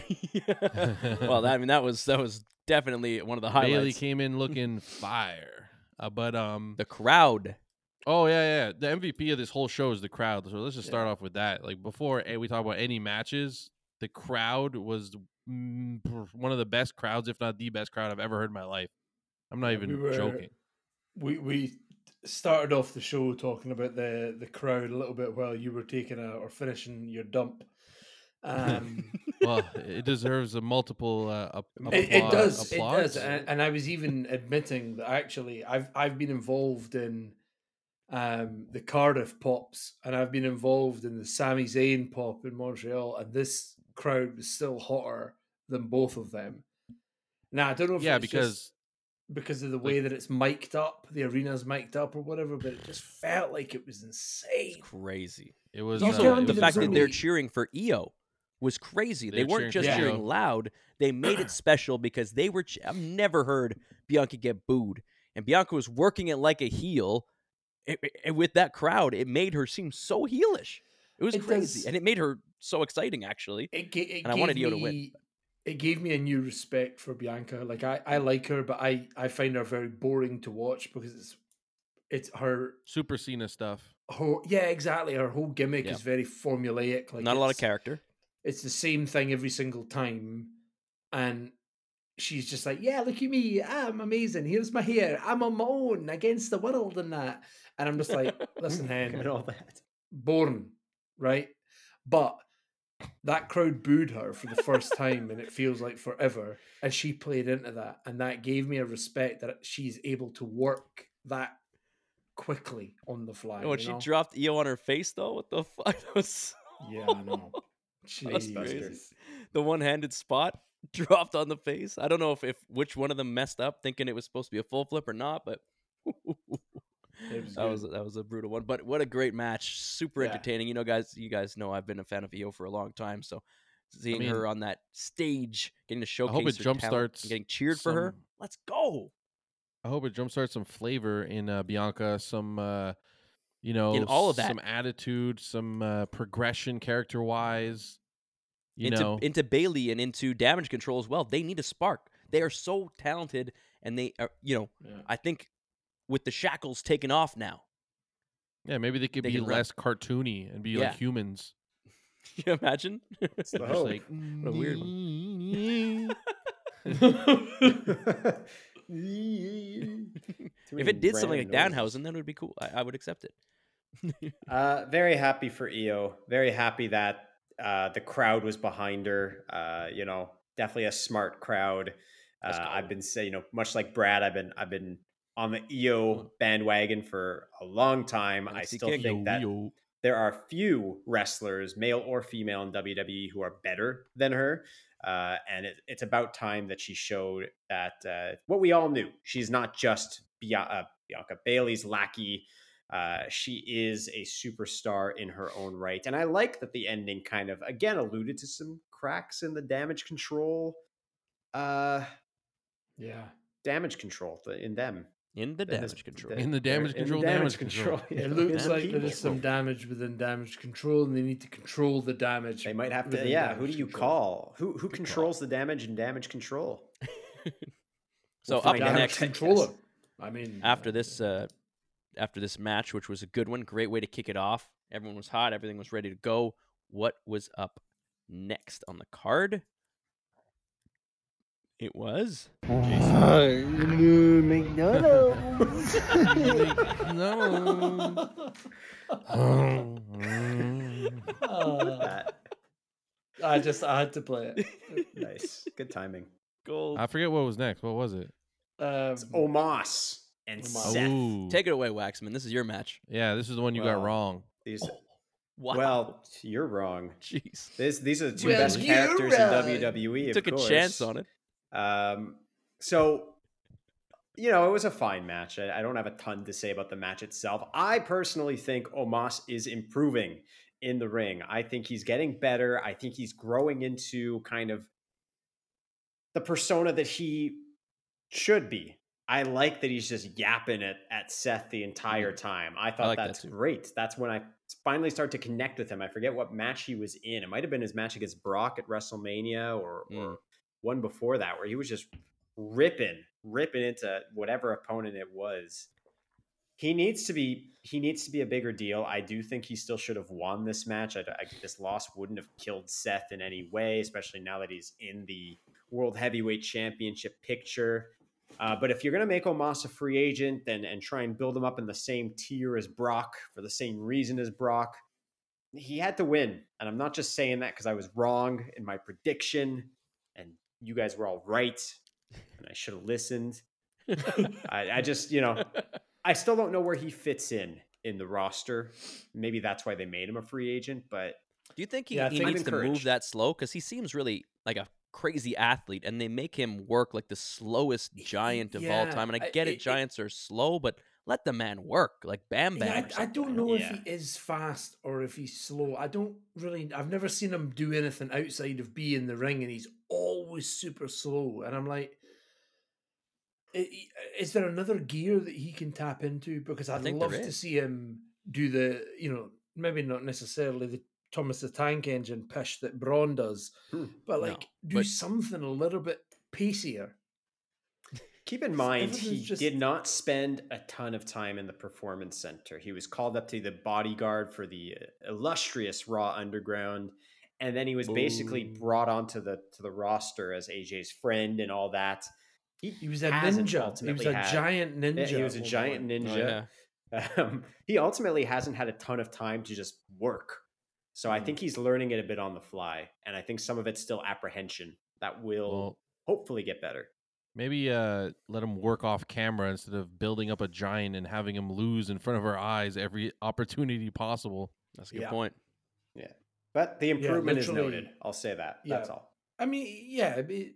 well, that, I mean, that was that was definitely one of the highlights. Bailey came in looking fire. Uh, but um, the crowd. oh yeah, yeah, the MVP of this whole show is the crowd. So let's just start Yeah. off with that. Like before eh, we talk about any matches, the crowd was one of the best crowds, if not the best crowd I've ever heard in my life. I'm not even we were- joking. We we started off the show talking about the the crowd a little bit while you were taking a or finishing your dump. Um, well, it deserves a multiple uh, it, it does, applause. it does, and, and I was even admitting that actually I've I've been involved in um, the Cardiff pops, and I've been involved in the Sami Zayn pop in Montreal, and this crowd was still hotter than both of them. Now I don't know if yeah, it's just because because of the way that it's mic'd up, the arena's mic'd up or whatever, but it just felt like it was insane. Crazy. it was You Also, uh, the fact that they're cheering for Iyo was crazy. They They're weren't cheering just for cheering Iyo. loud; they made it special because they were. Ch- I've never heard Bianca get booed, and Bianca was working it like a heel. It- it- and with that crowd, it made her seem so heelish. It was It crazy, does- and it made her so exciting. Actually, It, ga- it And I wanted me, Iyo to win. It gave me a new respect for Bianca. Like I, I like her, but I, I find her very boring to watch because it's, it's her, Super Cena stuff. her yeah, exactly. Her whole gimmick Yeah. is very formulaic. Like not a lot of character. It's the same thing every single time, and she's just like, "Yeah, look at me, I'm amazing. Here's my hair. I'm on my own against the world and that." And I'm just like, "Listen, hen, and all that. boring, right? But that crowd booed her for the first time, and it feels like forever. And she played into that, and that gave me a respect that she's able to work that quickly on the fly. when she know? dropped Iyo on her face, though, what the fuck? That was so- yeah, I know. Jeez. crazy. the one-handed spot dropped on the face. I don't know if, if which one of them messed up, thinking it was supposed to be a full flip or not, but was that was that was a brutal one. But what a great match! Super Yeah. entertaining. You know, guys, you guys know I've been a fan of Iyo for a long time, so seeing mean, her on that stage, getting to showcase it her talent jumpstarts getting cheered for her. Let's go! I hope it jumpstarts some flavor in uh, Bianca, some uh, you know, In all of that. some attitude, some uh, progression character wise. You into know, into Bayley and into Damage Control as well. They need a spark. They are so talented, and they are. You know, Yeah. I think with the shackles taken off now, yeah, maybe they could they be can run. less cartoony and be Yeah. like humans. Can you imagine? Just hope. like What a weird if it did something like Danhausen, then it would be cool. I, I would accept it. Uh, very happy for Iyo. Very happy that uh, the crowd was behind her. Uh, you know, definitely a smart crowd. Uh, I've been saying, you know, much like Brad, I've been I've been on the. Iyo bandwagon for a long time. I still think that there are few wrestlers, male or female, in WWE who are better than her. Uh, and it, it's about time that she showed that uh, what we all knew. She's not just Bia- uh, Bianca Bayley's lackey. Uh, she is a superstar in her own right. And I like that the ending kind of, again, alluded to some cracks in the damage control. Uh, yeah. damage control in them. In the in this- damage control. In the damage in control, damage control. yeah, It looks in like there people. is some damage within damage control, and they need to control the damage. They might have to. within Yeah. Who do you control. call? Who who call. controls the damage and damage control? so We'll up find out. Damage next, controller. I mean, after this, uh, after this match, which was a good one, great way to kick it off. Everyone was hot. Everything was ready to go. What was up next on the card? It was no. That I just I had to play it. nice, good timing. gold. I forget what was next. What was it? Um, It's Omos and Omos. Seth. Ooh. Take it away, Waxman. This is your match. yeah, this is the one you got wrong. These, Wow. well, you're wrong. jeez, This, these are the two Well, best characters right. in WWE. Of took a chance on it. Um, so, you know, it was a fine match. I, I don't have a ton to say about the match itself. I personally think Omos is improving in the ring. I think he's getting better. I think he's growing into kind of the persona that he should be. I like that he's just yapping at, at Seth the entire time. I thought like that's too. great. That's when I finally start to connect with him. I forget what match he was in. It might have been his match against Brock at WrestleMania or, Mm. or one before that, where he was just ripping, ripping into whatever opponent it was. He needs to be he needs to be a bigger deal. I do think he still should have won this match. I, I, this loss wouldn't have killed Seth in any way, especially now that he's in the World Heavyweight Championship picture. Uh, but if you're going to make Omos a free agent and, and try and build him up in the same tier as Brock for the same reason as Brock, he had to win. And I'm not just saying that because I was wrong in my prediction you guys were all right and I should have listened. I, I just, you know, I still don't know where he fits in in the roster. Maybe that's why they made him a free agent, but Do you think he, Yeah, he needs to move that slow? Because he seems really like a crazy athlete, and they make him work like the slowest giant of all time. And I I- get it- it, it- giants are slow, but let the man work, like Bam Bam. Yeah, I, I don't you know if he is fast or if he's slow. I don't really. I've never seen him do anything outside of being in the ring, and he's always super slow. And I'm like, i- i- is there another gear that he can tap into? Because I'd love to see him do the, you know, maybe not necessarily the Thomas the Tank Engine push that Braun does, Hmm. but No, like do but- something a little bit pacier. Keep in mind, he just- did not spend a ton of time in the performance center. He was called up to the bodyguard for the uh, illustrious Raw Underground, and then he was basically brought onto the to the roster as AJ's friend and all that. He was a ninja. He was a had- giant ninja. Yeah, he was a giant point. Oh, ninja. yeah. Um, he ultimately hasn't had a ton of time to just work. So I Mm. think he's learning it a bit on the fly, and I think some of it's still apprehension that will Well, hopefully get better. Maybe uh, let him work off camera instead of building up a giant and having him lose in front of our eyes every opportunity possible. That's a good Yeah. point. Yeah. But the improvement is noted. I'll say that. Yeah. That's all. I mean, yeah, I mean,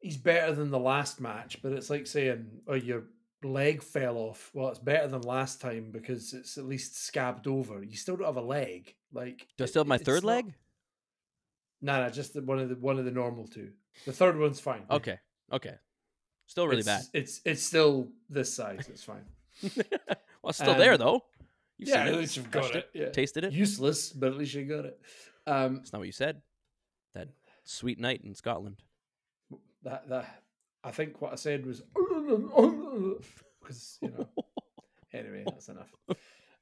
he's better than the last match, but it's like saying, "Oh, your leg fell off." Well, it's better than last time because it's at least scabbed over. You still don't have a leg. Like, Do I still have my third not- leg? Nah, nah, just the, one of the one of the normal two. The third one's fine. Okay, okay. Still really it's, It's it's still this size. It's fine. well, it's still there Um, though. You've yeah, seen at it, least you've got it. Yeah. tasted it. Useless, but at least you got it. Um, That's not what you said. That sweet night in Scotland. that that I think what I said was because you know. Anyway, that's enough.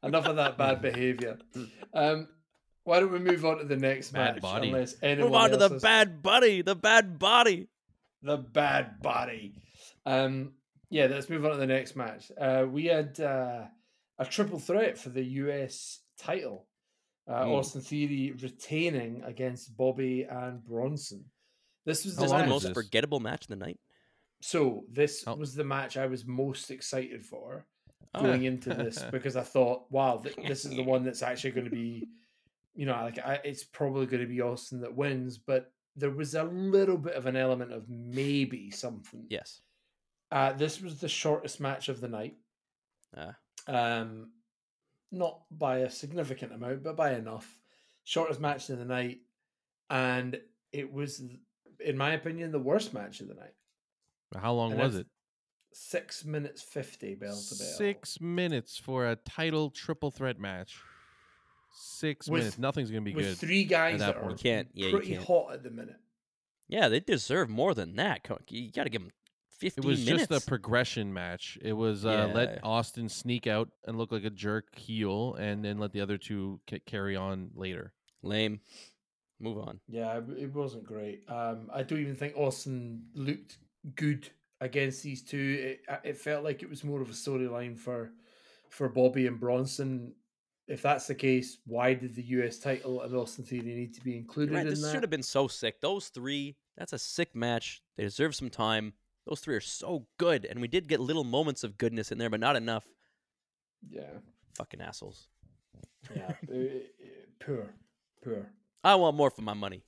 Enough of that bad behavior. Um, why don't we move on to the next Bad match? body. Unless Move anyone on to the has- bad buddy. The bad body. The bad body. Um, yeah, let's move on to the next match. Uh, we had uh, a triple threat for the US title. Uh, Hmm. Austin Theory retaining against Bobby and Bronson. This was the the most forgettable match of the night. So this Oh. was the match I was most excited for Oh. going into this because I thought, wow, th- this is the one that's actually going to be, you know, like I, it's probably going to be Austin that wins. But there was a little bit of an element of maybe something. Yes. Uh, this was the shortest match of the night. Ah. Um, not by a significant amount, but by enough. Shortest match of the night, and it was, in my opinion, the worst match of the night. How long And was it? Six minutes fifty, bell to bell. Six minutes for a title triple threat match. Six With- minutes. Nothing's gonna be with good. three guys that that, are can't- yeah, you pretty can't. hot at the minute. Yeah, they deserve more than that. Co- You got to give them 15 It was minutes. just a progression match. It was uh, Yeah. let Austin sneak out and look like a jerk heel, and then let the other two ca- carry on later. Lame. Move on. Yeah, it- it wasn't great. Um, I don't even think Austin looked good against these two. It, it felt like it was more of a storyline for for Bobby and Bronson. If that's the case, why did the US title and Austin Theory need to be included right. in This that? should have been so sick. Those three, that's a sick match. They deserve some time. Those three are so good. And we did get little moments of goodness in there, but not enough. Yeah, Fucking assholes. yeah, poor, poor. I want more for my money.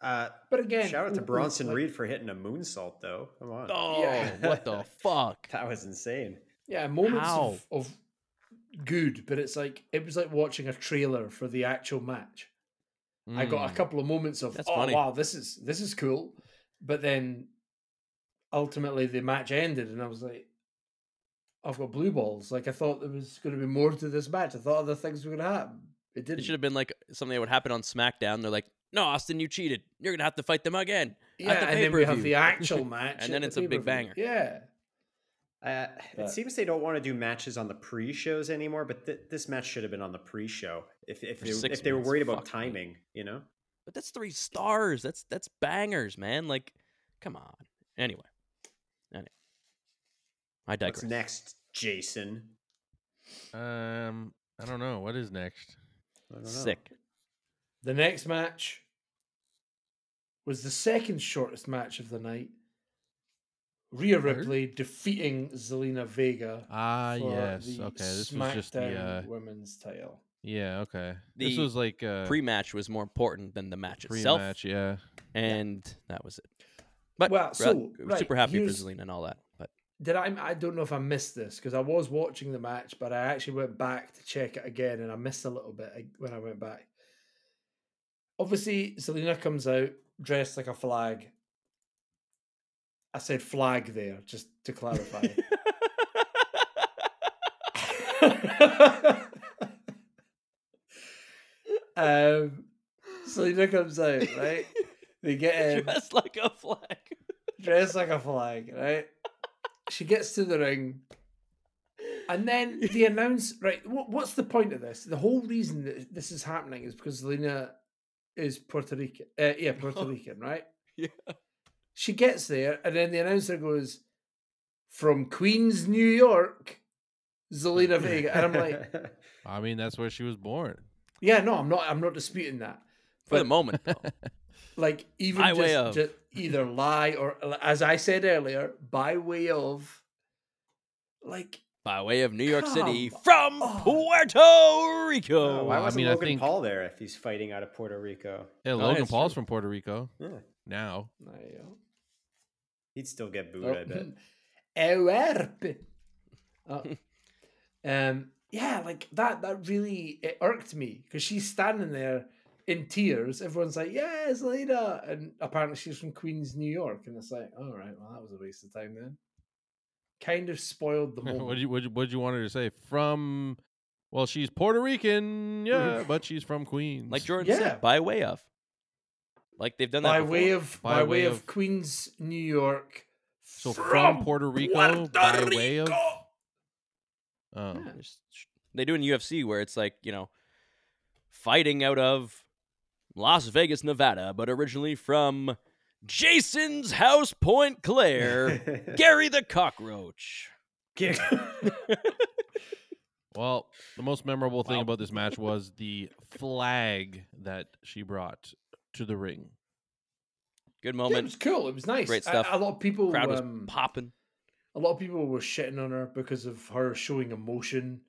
Uh, But again, shout out to w- w- Bronson like- Reed for hitting a moonsault, though. Come on. Oh, Yeah. what the fuck? That was insane. Yeah, moments How? of, of good, but it's like it was like watching a trailer for the actual match. I got a Mm. couple of moments of That's oh funny. wow, this is this is cool. But then ultimately the match ended and I was like, I've got blue balls. Like I thought there was gonna be more to this match. I thought other things were gonna happen. It didn't. It should have been like something that would happen on SmackDown. They're like, no, Austin, you cheated. You're going to have to fight them again. yeah, the and then we have the actual match. And then the it's a big banger. Yeah. Uh, But- it seems they don't want to do matches on the pre-shows anymore, but th- this match should have been on the pre-show if if For they, six if they were worried about fuck me. timing, you know. But that's three stars. That's that's bangers, man. Like, come on. Anyway. Anyway. I digress. What's next, Jason? Um, I don't know what is next. I don't know. Sick. The next match was the second shortest match of the night. Rhea Third? Ripley defeating Zelina Vega. Ah, for yes. the Okay, this was just the uh, women's title. Yeah, okay. this was like uh, Pre-match was more important than the match itself, pre-match. Yeah. and that was it. But Well, ra- so, right, super happy for Zelina and all that. But Did I? I don't know if I missed this because I was watching the match, but I actually went back to check it again, and I missed a little bit when I went back. Obviously, Zelina comes out dressed like a flag. I said flag there, just to clarify. um, Zelina comes out, right? They get in dressed like a flag. dressed like a flag, right? She gets to the ring, and then the announce right. What, what's the point of this? The whole reason that this is happening is because Lena is Puerto Rican. Uh, yeah, Puerto Rican, right? Yeah. She gets there, and then the announcer goes, "From Queens, New York, Zelina Vega," and I'm like, I mean, that's where she was born. "Yeah, no, I'm not. I'm not disputing that." For the moment, though. like even By just, way of. ju- either lie or as I said earlier, by way of like by way of New York City from on. Puerto Rico. Oh, why I wasn't mean, I Logan think- Paul there if he's fighting out of Puerto Rico? Yeah, Oh, Logan it's Paul's true. from Puerto Rico Yeah. now. There you go. He'd still get booed, Oh, I bet. Ewerpe. Oh. um yeah, like that that really it irked me because she's standing there in tears. Everyone's like, Yes, Lena and apparently she's from Queens, New York. And it's like, all right, well that was a waste of time then. Kind of spoiled the moment. what did you what would you want her to say? From well, she's Puerto Rican, yeah, but she's from Queens. like Jordan Yeah. said, by way of. Like they've done that by before. way of By by, way way of, of- Queens, New York. So from Puerto Rico, by way of- Oh, Yeah, They do in UFC where it's like, you know, fighting out of Las Vegas, Nevada, but originally from Jason's House Point Claire, Gary the Cockroach. well, the most memorable thing Wow. about this match was the flag that she brought to the ring. Good Yeah, it was cool. It was nice. Great stuff. A, lot of people, Crowd was um, popping. a lot of people were shitting on her because of her showing emotion.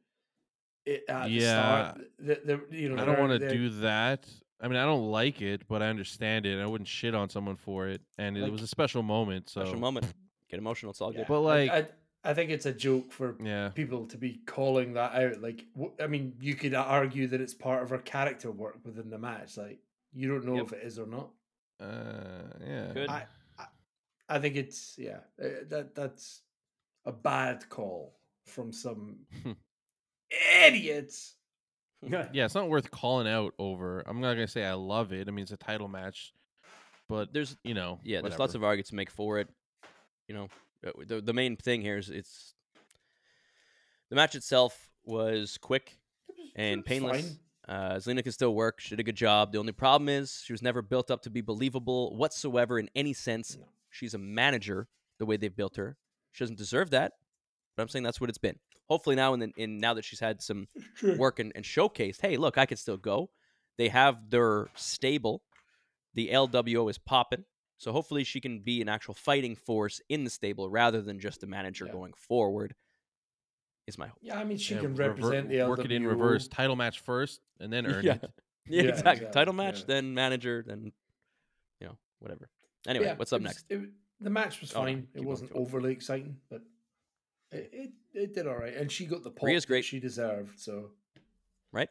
i- At Yeah. the start, the, the, you know, I don't want to do that. I mean, I don't like it, but I understand it. I wouldn't shit on someone for it, and it was a special moment. So, Special moment. Get emotional. It's all Yeah, good. But, I- like- I, I, think it's a joke for yeah, people to be calling that out. Like, wh- I mean, you could argue that it's part of her character work within the match. Like, you don't know Yep. if it is or not. uh, yeah. Good. I, I, I think it's yeah. uh, That that's a bad call from some idiots. Yeah, it's not worth calling out over. I'm not gonna say I love it. I mean, it's a title match, but There's you know, yeah, there's lots of arguments to make for it. You know, uh, the the main thing here is it's the match itself was quick and painless. fine. Uh, Zelina can still work. She did a good job. The only problem is she was never built up to be believable whatsoever in any sense. No. She's a manager the way they've built her. She doesn't deserve that. But I'm saying that's what it's been. Hopefully now and then, in now that she's had some work and, and showcased, hey, look, I can still go. They have their stable. The LWO is popping. So hopefully she can be an actual fighting force in the stable rather than just a manager Yeah. going forward. Is my hope. Yeah, I mean, she Yeah, can rever- represent the work it in reverse. Title match first, and then earn Yeah. it. Yeah, Yeah, exactly. exactly, Title match, yeah. then manager, then you know, whatever. Anyway, Yeah, what's up it was- next? it the match was Oh, fine. keep it wasn't going. overly exciting, but it, it, it did all right. And she got the pop Rhea's that great. she deserved. So Right?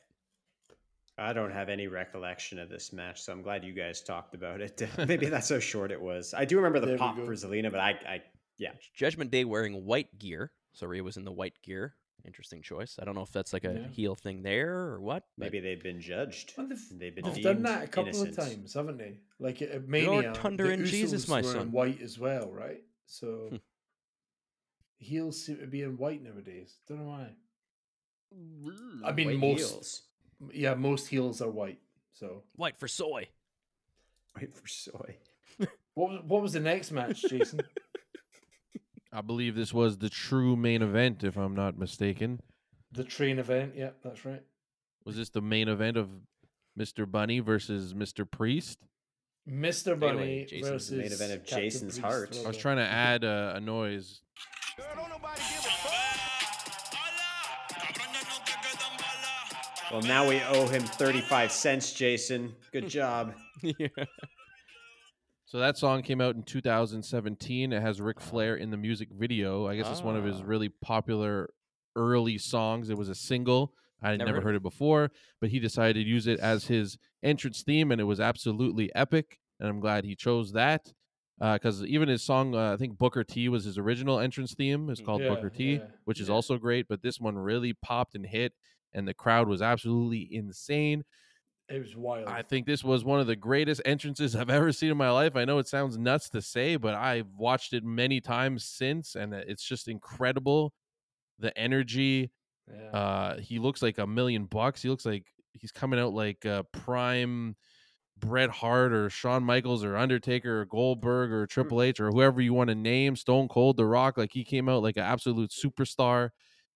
I don't have any recollection of this match, so I'm glad you guys talked about it. Maybe that's how short it was. I do remember the we pop for Zelina, but I, I yeah. Judgment Day wearing white gear. So Rhea was in the white gear. Interesting choice. I don't know if that's like a Yeah. heel thing there or what. Maybe they've been judged. Well, they've, They've been they've done that a couple innocent. of times, haven't they? Like at Mania, thunder the in Jesus, Usos my were in son. white as well, right? So Hmm. heels seem to be in white nowadays. Don't know why. I mean, White most heels. yeah, most heels are white. So white for soy. White for soy. what was what was the next match, Jason? I believe this was the true main event, if I'm not mistaken. the train event. Yeah, that's right. Was this the main event of Mr. Bunny versus Mr. Priest? Mr. Bunny Jason. versus The main event of Captain Jason's Priest, heart. I was trying to add a, a noise. Well, now we owe him 35 cents, Jason. Good job. yeah. So that song came out in 2017. It has Ric Flair in the music video. I guess it's one of his Ah. really popular early songs. It was a single. I had Never never, heard it before, but he decided to use it as his entrance theme, and it was absolutely epic. And I'm glad he chose that because even his song, uh, I think Booker T was his original entrance theme. It's called Yeah, Booker T, yeah, which is yeah. also great. But this one really popped and hit, and the crowd was absolutely insane. It was wild. I think this was one of the greatest entrances I've ever seen in my life. I know it sounds nuts to say, but I've watched it many times since, and it's just incredible. The energy. yeah. Uh, he looks like a million bucks. He looks like he's coming out like uh, prime Bret Hart or Shawn Michaels or Undertaker or Goldberg or Triple H or whoever you want to name. Stone Cold, The Rock. Like he came out like an absolute superstar,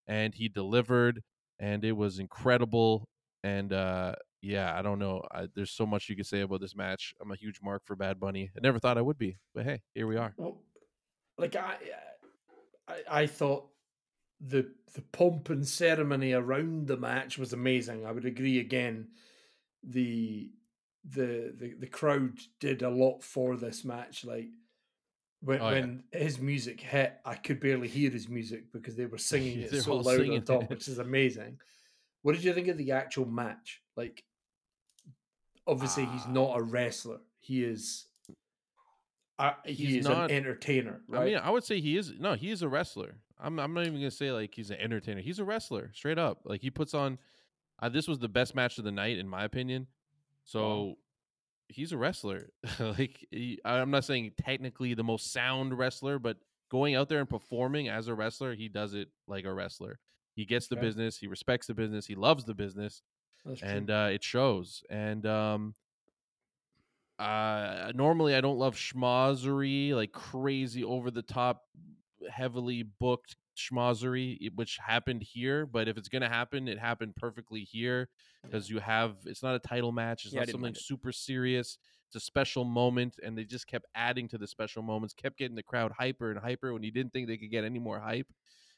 and he delivered, and it was incredible. And uh, yeah, I don't know. I, there's so much you could say about this match. I'm a huge mark for Bad Bunny. I never thought I would be, but hey, here we are. Well, like I, I, I thought the the pomp and ceremony around the match was amazing. I would agree again. The the the, the crowd did a lot for this match. Like when, Oh, yeah. when his music hit, I could barely hear his music because they were singing it so loud on top, it. which is amazing. What did you think of the actual match? Like, obviously he's not a wrestler. He is. Uh, he He's is not- an entertainer, right? I mean, I would say he is. No, he is a wrestler. I'm. I'm not even gonna say like he's an entertainer. He's a wrestler, straight up. Like he puts on. Uh, this was the best match of the night, in my opinion. So he's a wrestler. like he, I'm not saying technically the most sound wrestler, but going out there and performing as a wrestler, he does it like a wrestler. He gets the business. He respects the business. He loves the business. And uh, it shows. And um, uh, normally I don't love schmozzery, like crazy over the top, heavily booked schmozzery, which happened here. But if it's gonna happen, it happened perfectly here because you have it's not a title match. It's Yeah, not something super serious. It's a special moment, and they just kept adding to the special moments, kept getting the crowd hyper and hyper when you didn't think they could get any more hype,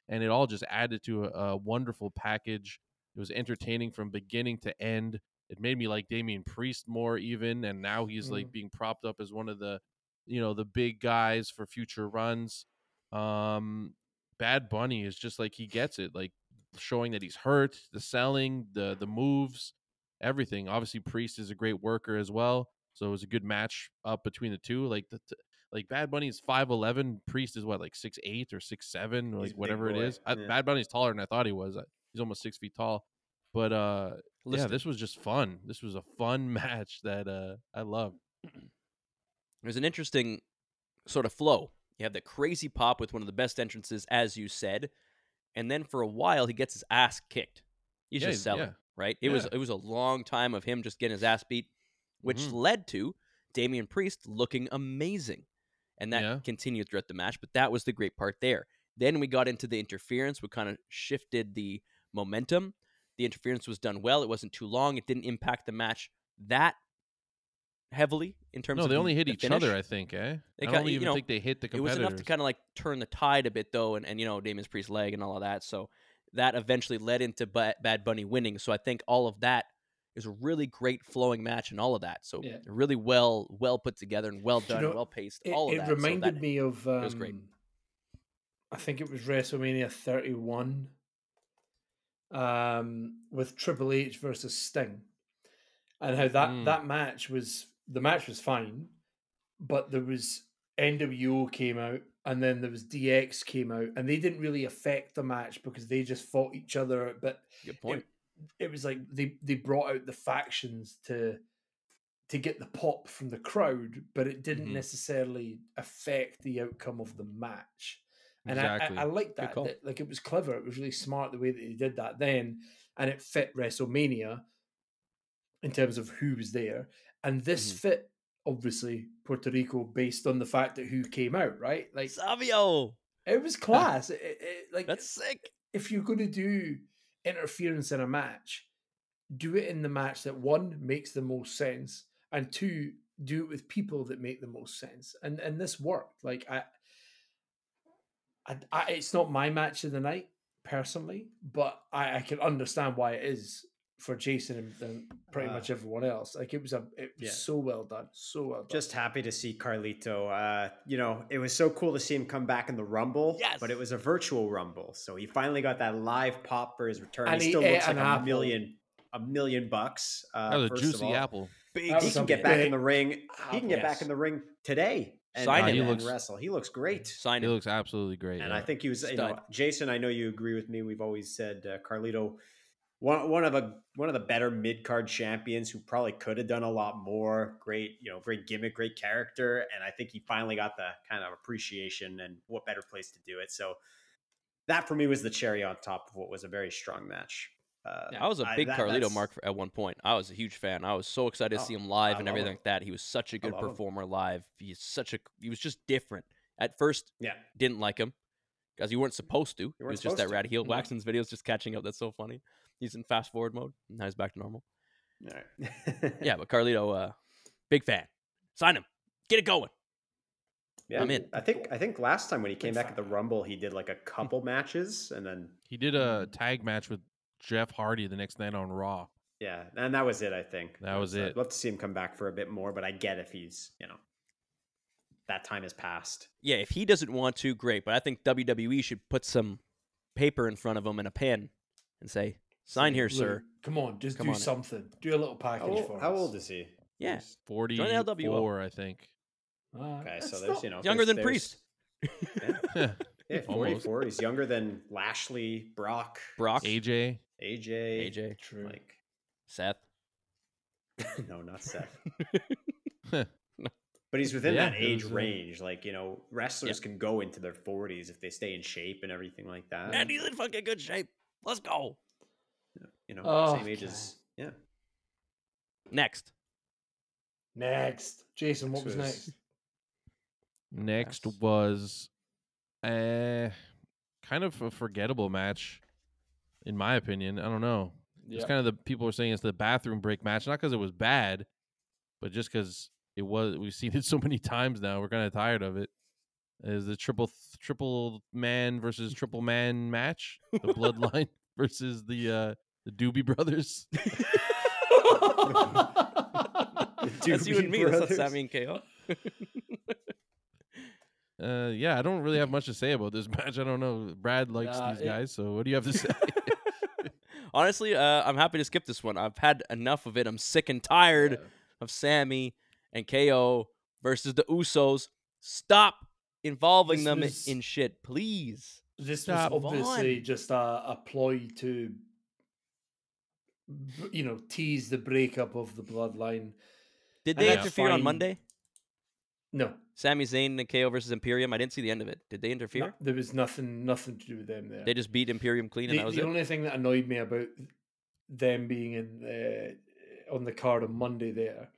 and it all just added to a, a wonderful package. It was entertaining from beginning to end. It made me like Damian Priest more even, and now he's like Mm. being propped up as one of the, you know, the big guys for future runs. Um, Bad Bunny is just like he gets it, like showing that he's hurt, the selling, the the moves, everything. Obviously, Priest is a great worker as well, so it was a good match up between the two. Like the t- like Bad Bunny is five eleven, Priest is what like six eight or six seven, like whatever it is. I, yeah. Bad Bunny's taller than I thought he was. Uh, He's almost six feet tall, but uh, yeah, this was just fun. This was a fun match that uh I loved. There's an interesting sort of flow. You have the crazy pop with one of the best entrances, as you said, and then for a while he gets his ass kicked. He's Yeah, just selling, yeah. right? It was it was a long time of him just getting his ass beat, which Mhm. led to Damian Priest looking amazing, and that Yeah. continued throughout the match. But that was the great part there. Then we got into the interference, we kind of shifted the momentum. The interference was done well. It wasn't too long. It didn't impact the match that heavily in terms No, of No, they the- only hit the each finish. other. I think. Eh. They I don't you even know, think they hit the competitors. It was enough to kind of like turn the tide a bit, though, and, and you know Damian Priest's leg and all of that. So that eventually led into Ba- Bad Bunny winning. So I think all of that is a really great flowing match and all of that. So Yeah. really well well put together and well Do you done, know, well paced. It, all of it that. So reminded that- me of. Um, was great. I think it was WrestleMania 31 um, with Triple H versus Sting, and how that Mm. that match was the match was fine, but there was NWO came out and then there was DX came out, and they didn't really affect the match because they just fought each other. But Good point. it was like they they brought out the factions to to get the pop from the crowd, but it didn't Mhm. necessarily affect the outcome of the match. And exactly. I, I, I like that, that. Like it was clever. It was really smart the way that he did that then, and it fit WrestleMania in terms of who was there. And this Mhm. fit obviously Puerto Rico based on the fact that who came out, right? Like Savio, it was class. it, it- it- like that's sick. if you're going to do interference in a match, do it in the match that one makes the most sense, and two, do it with people that make the most sense. And and this worked. Like I, I, I it's not my match of the night personally, but I, I can understand why it is for Jason and, and pretty Uh, much everyone else. Like it was a it was yeah. so well done, so well done. Just happy to see Carlito. Uh, you know, it was so cool to see him come back in the Rumble. Yes. But it was a virtual Rumble, so he finally got that live pop for his return. And he he still looks like a apple. million, a million bucks. Uh, That was a juicy apple. Big He can get back big in the ring. He can get back in the ring today and, Sign and, him. He and looks- wrestle. He looks great. sign He him. looks absolutely great. And yeah. I think he was, you know, Stud. Jason. I know you agree with me. We've always said uh, Carlito, one one of a one of the better mid card champions who probably could have done a lot more. Great, you know, great gimmick, great character, and I think he finally got the kind of appreciation. And what better place to do it? So that for me was the cherry on top of what was a very strong match. Uh, Yeah, I was a big that- Carlito that's- mark for, at one point. I was a huge fan. I was so excited to Oh, see him live I and everything him. like that. He was such a good love him. performer live. He's such a he was just different. At first, Yeah, didn't like him because you weren't supposed to. He weren't was just that supposed rat heel. No. Waxman's videos just catching up. That's so funny. He's in fast forward mode. Now he's back to normal. all right. Yeah, but Carlito, uh, big fan. Sign him. Get it going. yeah, I'm in. I think I think last time when he came back at the. Rumble, he did like a couple matches, and then he did a tag match with Jeff Hardy the next night on Raw. Yeah, and that was it. I think That was I'd it. love to see him come back for a bit more, but I get if he's you know that time has passed. Yeah, if he doesn't want to, great. But I think WWE should put some paper in front of him and a pen and say, "Sign here, Luke, sir." Come on, just Come do on in. something. Do a little package old, for us. how old is he? Yeah. Jeez. Forty-four, I think. Ah, Okay, so that's there's you know Younger than Priest. Yeah, yeah 44. He's younger than Lashley, Brock, Brock, AJ. AJ. AJ, True. Like, Seth. no, not Seth. But he's within Yeah, that age was, uh, range. Like you know, wrestlers can go into their 40s if they stay in shape and everything like that. And he's in fucking good shape. Let's go. you know, Oh, same age okay. as yeah. Next. Next, Jason, what was Next next? Next Yes. was uh, kind of a forgettable match, in my opinion. I don't know. It's kind of the people are saying it's the bathroom break match, not because it was bad, but just because it was. We've seen it so many times now. We're kind of tired of it. Is the triple th- triple man versus triple man match? The Bloodline versus the uh the Doobie Brothers. That's you and Doobie me. That's not Sami and KO. Uh, yeah, I don't really have much to say about this match. I don't know. Brad likes Nah, these it- guys, so what do you have to say? Honestly, uh, I'm happy to skip this one. I've had enough of it. I'm sick and tired Yeah. of Sami and KO versus the Usos. Stop involving This them was- in shit, please. This Stop. was obviously on. just a, a ploy to, you know, tease the breakup of the bloodline. Did they that's interfere on. Monday? No, Sami Zayn and KO versus Imperium. I didn't see the end of it. Did they interfere? no, there was nothing, nothing to do with them there. They just beat Imperium clean, and the, that was the it. only thing that annoyed me about them being in uh, on the card on Monday there,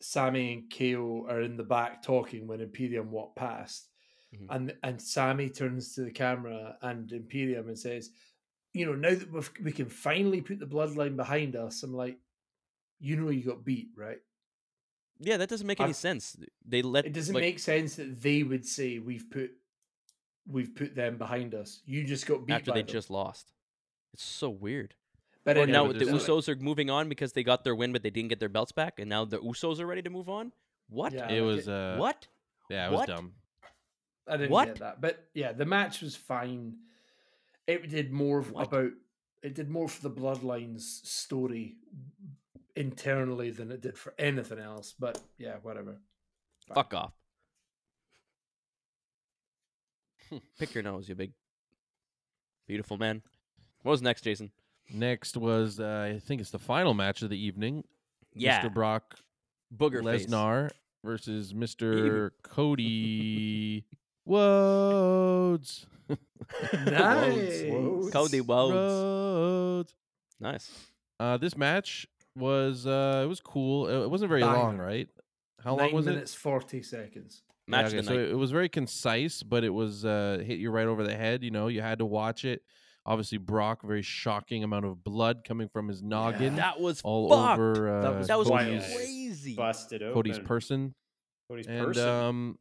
Sami and KO are in the back talking when Imperium walked past, Mhm. and and Sami turns to the camera and Imperium and says, "You know, now that we've, we can finally put the bloodline behind us," I'm like, "You know, you got beat, right?" Yeah, that doesn't make any I- sense. They let It doesn't like, make sense that they would say we've put we've put them behind us. You just got beat after by they them. just lost. It's so weird. But Or now the there's- Usos are moving on because they got their win, but they didn't get their belts back, and now the Usos are ready to move on. What? Yeah. it was uh, what? Yeah, it was What? dumb. I didn't What? get that, but yeah, the match was fine. It did more What? about it did more for the Bloodlines story internally than it did for anything else. But yeah, whatever. Fine. Fuck off. Pick your nose, you big, beautiful man. What was next, Jason? Next was uh, I think it's the final match of the evening. Yeah, Mr. Brock booger face. Lesnar versus Mr. Cody Rhodes. Nice. Whoa. Cody Rhodes. Rhodes. Nice. Uh, this match was uh, it was cool. It it wasn't very long, right? How Nine long was minutes forty seconds. it? Yeah, okay, so it was very concise, but it was uh, hit you right over the head. You know, you had to watch it. Obviously, Brock, very shocking amount of blood coming from his noggin That was all fucked. over uh, That was That was crazy. busted open. Cody's person. Cody's and person. um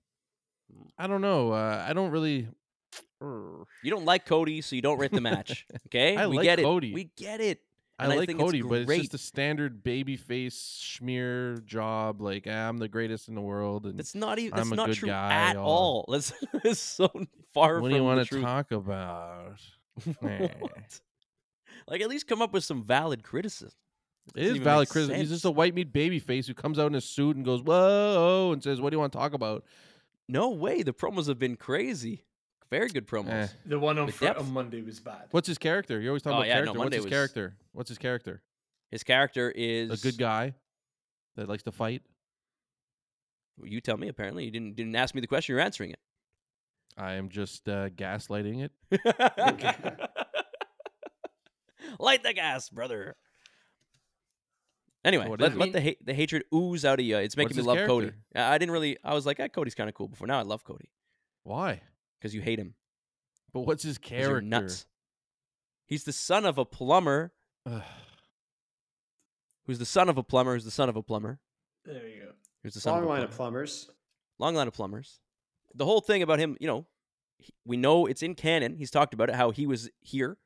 i don't know uh, i don't really You don't like Cody, so you don't rate the match. Okay, I we like get Cody. it. We get it. I and I like it's Cody, but it's just a standard baby face schmear job. Like "Ah, I'm the greatest in the world, and That's not even. That's a not true guy, at all- all. That's, that's so far what from do you want to truth. talk about? Like at least come up with some valid criticism. It doesn't is valid criticism. He's just a white meat baby face who comes out in a suit and goes whoa and says, "What do you want to talk about?" No way. The promos have been crazy. Very good promos. Eh. The one on Fr- on Monday was bad. What's his character? You always talk Oh, about yeah, no, character. Monday What's his was- character? What's his character? His character is A good guy that likes to fight. You tell me. Apparently, you didn't didn't ask me the question. You're answering it. I am just uh, gaslighting it. Light the gas, brother. Anyway, What let, let the hate the hatred ooze out of you. It's making What's me love Cody. character? I I didn't really. I was like, ah, Cody's kind of cool before. Now I love Cody Why? Because you hate him. But what's his 'cause you're character? nuts. He's the son of a plumber. Who's the son of a plumber? Who's the son of a plumber? There you go. Who's the son Long of a line plumber? of plumbers. long line of plumbers. The whole thing about him, you know, he- we know it's in canon. He's talked about it, how he was here.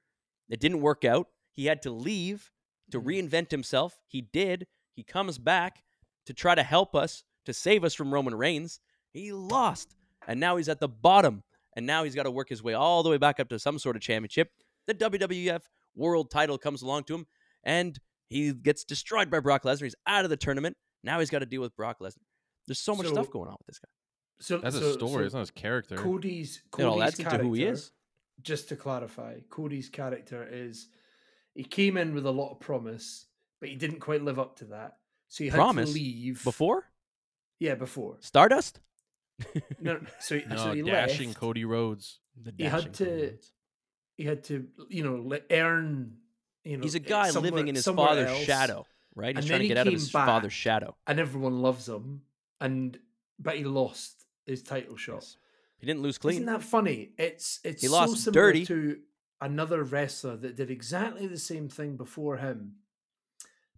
It didn't work out. He had to leave to Mhm. reinvent himself. He did. He comes back to try to help us, to save us from Roman Reigns. He lost. And now he's at the bottom. And now he's got to work his way all the way back up to some sort of championship. The WWF world title comes along to him. And he gets destroyed by Brock Lesnar. He's out of the tournament. Now he's got to deal with Brock Lesnar. There's so much So- stuff going on with this guy. So That's so, a story. so it's not his character. Cody's It Cody's all adds into who he is. Just to clarify, Cody's character is he came in with a lot of promise, but he didn't quite live up to that. So he had Promise? to leave Before Yeah, before. Stardust, No, no, so No, so he dashing left. Cody Rhodes. the He had to- He had to, you know, earn. You know, He's a eh, guy living in his father's else, shadow, right? And He's then trying to he get out of came his back. father's shadow. and everyone loves him. And but he lost his title shot. Yes. He didn't lose clean. Isn't that funny? It's it's He so lost similar dirty. to another wrestler that did exactly the same thing before him.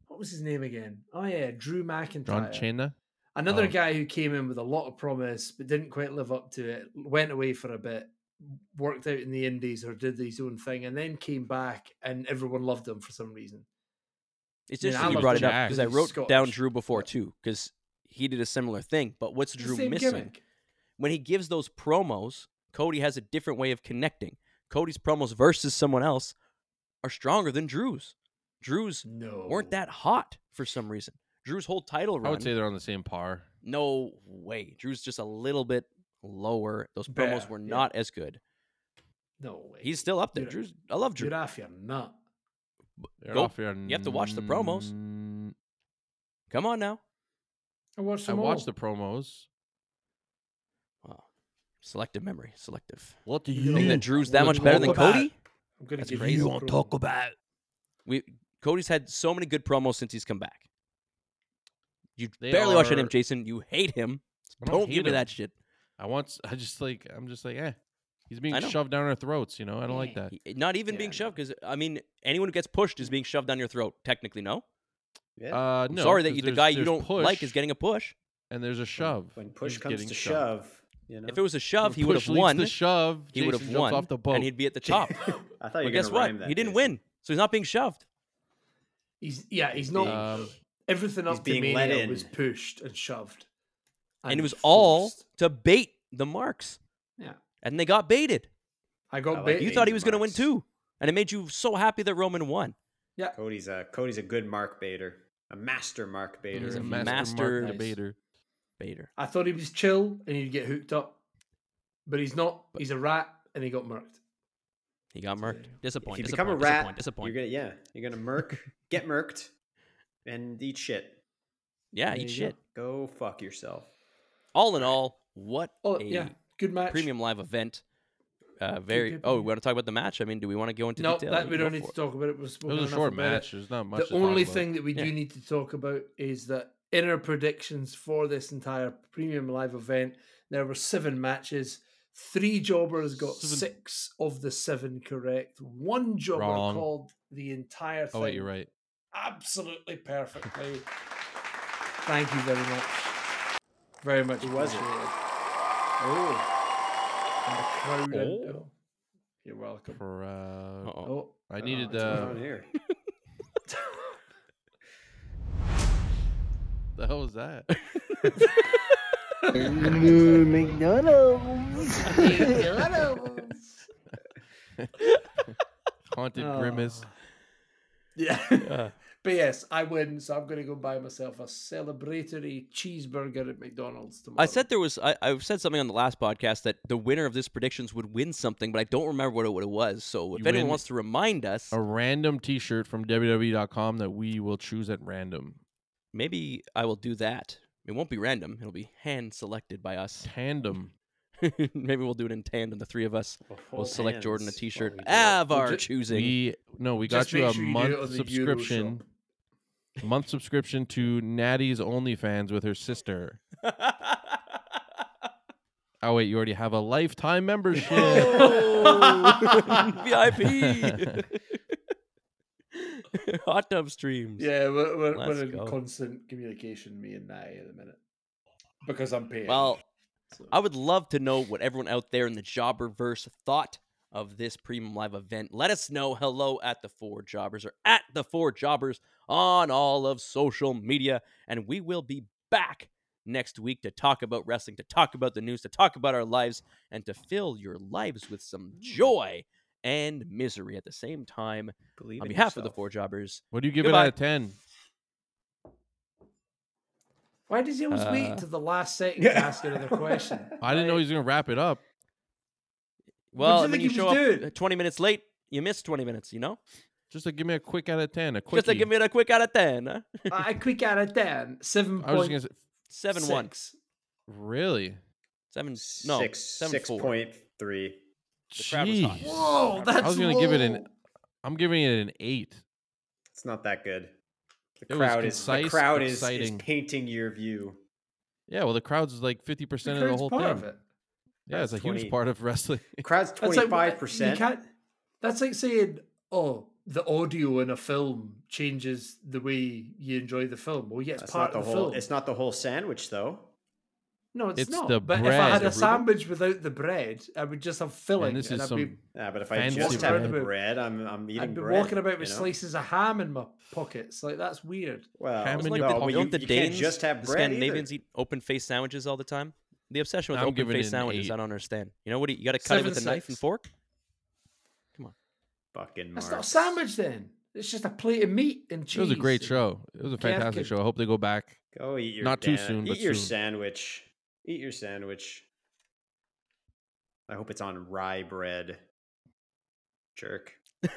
What was his name again? Oh yeah, Drew McIntyre. John Cena. Another Oh. guy who came in with a lot of promise but didn't quite live up to it. Went away for a bit, worked out in the Indies or did his own thing, and then came back, and everyone loved him for some reason. It's I mean, I you brought it up because I wrote down Drew before too, because he did a similar thing. But what's Drew missing? gimmick. When he gives those promos, Cody has a different way of connecting. Cody's promos versus someone else are stronger than Drew's. Drew's No, weren't that hot for some reason. Drew's whole title run. I would say they're on the same par. No way. Drew's just a little bit lower. Those promos Better, were yeah. not as good. no way. He's still up there. You're- Drew's. I love Drew. You're off your nut. They're Go- off here you have to watch the promos. Come on now. I watched I them watched the promos. Wow. Selective memory. Selective. What do You You think that Drew's that much better than about- Cody? I'm gonna That's crazy. you You won't promo. about? We Cody's had so many good promos since he's come back. You They barely watch him, Jason. You hate him. I don't Don't, hate give me that shit. I want. I just like. I'm just like, eh. He's being shoved down our throats. You know. I don't like that. Not even Yeah, being shoved, because I mean, anyone who gets pushed is being shoved down your throat. Technically, no. Yeah. Uh, I'm no. sorry that you, the guy you don't like is getting a push. and there's a shove. when push comes to shoved. shove, you know. If it was a shove, When he would have won. The shove. He would have Jason jumps won, off the boat. and he'd be at the top. I thought you but were guess gonna what? rhyme that, He didn't Jason. win, so he's not being shoved. He's yeah, he's not. Um, everything he's up to being let Mania in. was pushed and shoved, and it was all to bait the marks, Yeah, and they got baited. I got I like bait. You thought he was going to win too, and it made you so happy that Roman won. Yeah, Cody's a Cody's a good mark baiter, a master mark baiter. He's a master, will. master- mark debater. Baiter. I thought he was chill and he'd get hooked up, but he's not. He's a rat and he got murked. He got murked. If Disappoint. If you disappoint, become a rat, disappoint, disappoint. you're gonna yeah, you're gonna murk, get murked, and eat shit. yeah, There eat you go. shit. Go fuck yourself. All in all, what Oh a yeah, good match. premium live event. Uh, very. good Oh, we want to talk about the match. I mean, do we want to go into No, detail? that You we don't need to talk about it. We've It was spoken a short about it. match. There's not much. The to talk only about. thing that we Yeah. do need to talk about is that in our predictions for this entire premium live event, there were seven matches. Three jobbers got Seven. six of the seven correct. One jobber Wrong. called the entire thing Oh wait, you're right absolutely perfectly. Thank you very much. Very much. It was it? Oh, and the crowd. Oh. oh. You're welcome. For, uh, oh, I needed. Uh, here. the hell was that? McDonald's. McDonald's. Haunted oh. grimace. Yeah but yes, I win, so I'm going to go buy myself a celebratory cheeseburger at McDonald's tomorrow. I said there was. I, I said something on the last podcast that the winner of this predictions would win something, but I don't remember what it, what it was. So if You anyone win wants to remind us, A random T-shirt from WWE.com that we will choose at random. maybe I will do that. It won't be random. It'll be hand selected by us. Tandem. maybe we'll do it in tandem. The three of us We'll select Jordan a hands while T-shirt we do of We'll our choosing. We no, we Just got you a sure you do it month on the Euro subscription. Month subscription to Natty's OnlyFans with her sister. Oh wait, you already have a lifetime membership. Oh. VIP. Hot tub streams. Yeah, we're, we're, we're in go. constant communication, me and Natty at the minute. Because I'm paying. Well, so- I would love to know what everyone out there in the Jobberverse thought of this premium live event. Let us know. Hello at the Four Jobbers or at the Four Jobbers on all of social media, and we will be back next week to talk about wrestling, to talk about the news, to talk about our lives, and to fill your lives with some joy and misery at the same time. Believe On in behalf of the. Four Jobbers, what do you give Goodbye. it out of ten? Why does he always Uh, wait to the last second Yeah. to ask another question? I didn't know he was gonna wrap it up. Well, you when you he show up doing? uh, 20 minutes late, you miss 20 minutes, you know? Just to give me a quick out of ten. A quick. Just to give me a quick out of 10. Huh? I quick out of 10. 7. I was gonna say, 7 1. really? 7 no, six 7 six 4. point three. The crowd was hot. Jeez. Whoa, that's I was gonna give it an. I'm giving it an eight. It's not that good. The It was crowd is the crowd is, is painting your view. Yeah, well, the crowd's like fifty The percent of the whole part thing. of it. Yeah, it's a That's huge part of wrestling. Crowd's That's like- percent. That's like saying, oh, the audio in a film changes the way you enjoy the film. Well, yeah, it's That's part not of the the whole. film. It's not the whole sandwich though. no, it's, it's not. the but if I had a Reuben. sandwich without the bread, I would just have filling. and this and is I'd be, some. Yeah, but if I just have the bread. bread, I'm I'm eating bread. I'd be bread. walking about with know? slices of ham in my pockets. Like, that's weird. Well, Ham in like your the, no, pocket. but don't you, the you Danes, can't just have bread. the. Scandinavians either. eat open face sandwiches all the time. The obsession with I'm open giving it face sandwiches, eight. I don't understand. You know what? You got to cut it with a Seven knife and six. fork. Fucking That's not a sandwich then. It's just a plate of meat and cheese. It was a great show. It was a fantastic Kevkin. show. I hope they go back. Go eat your Not too damn- soon, Eat but your soon. sandwich. Eat your sandwich. I hope it's on rye bread. Jerk.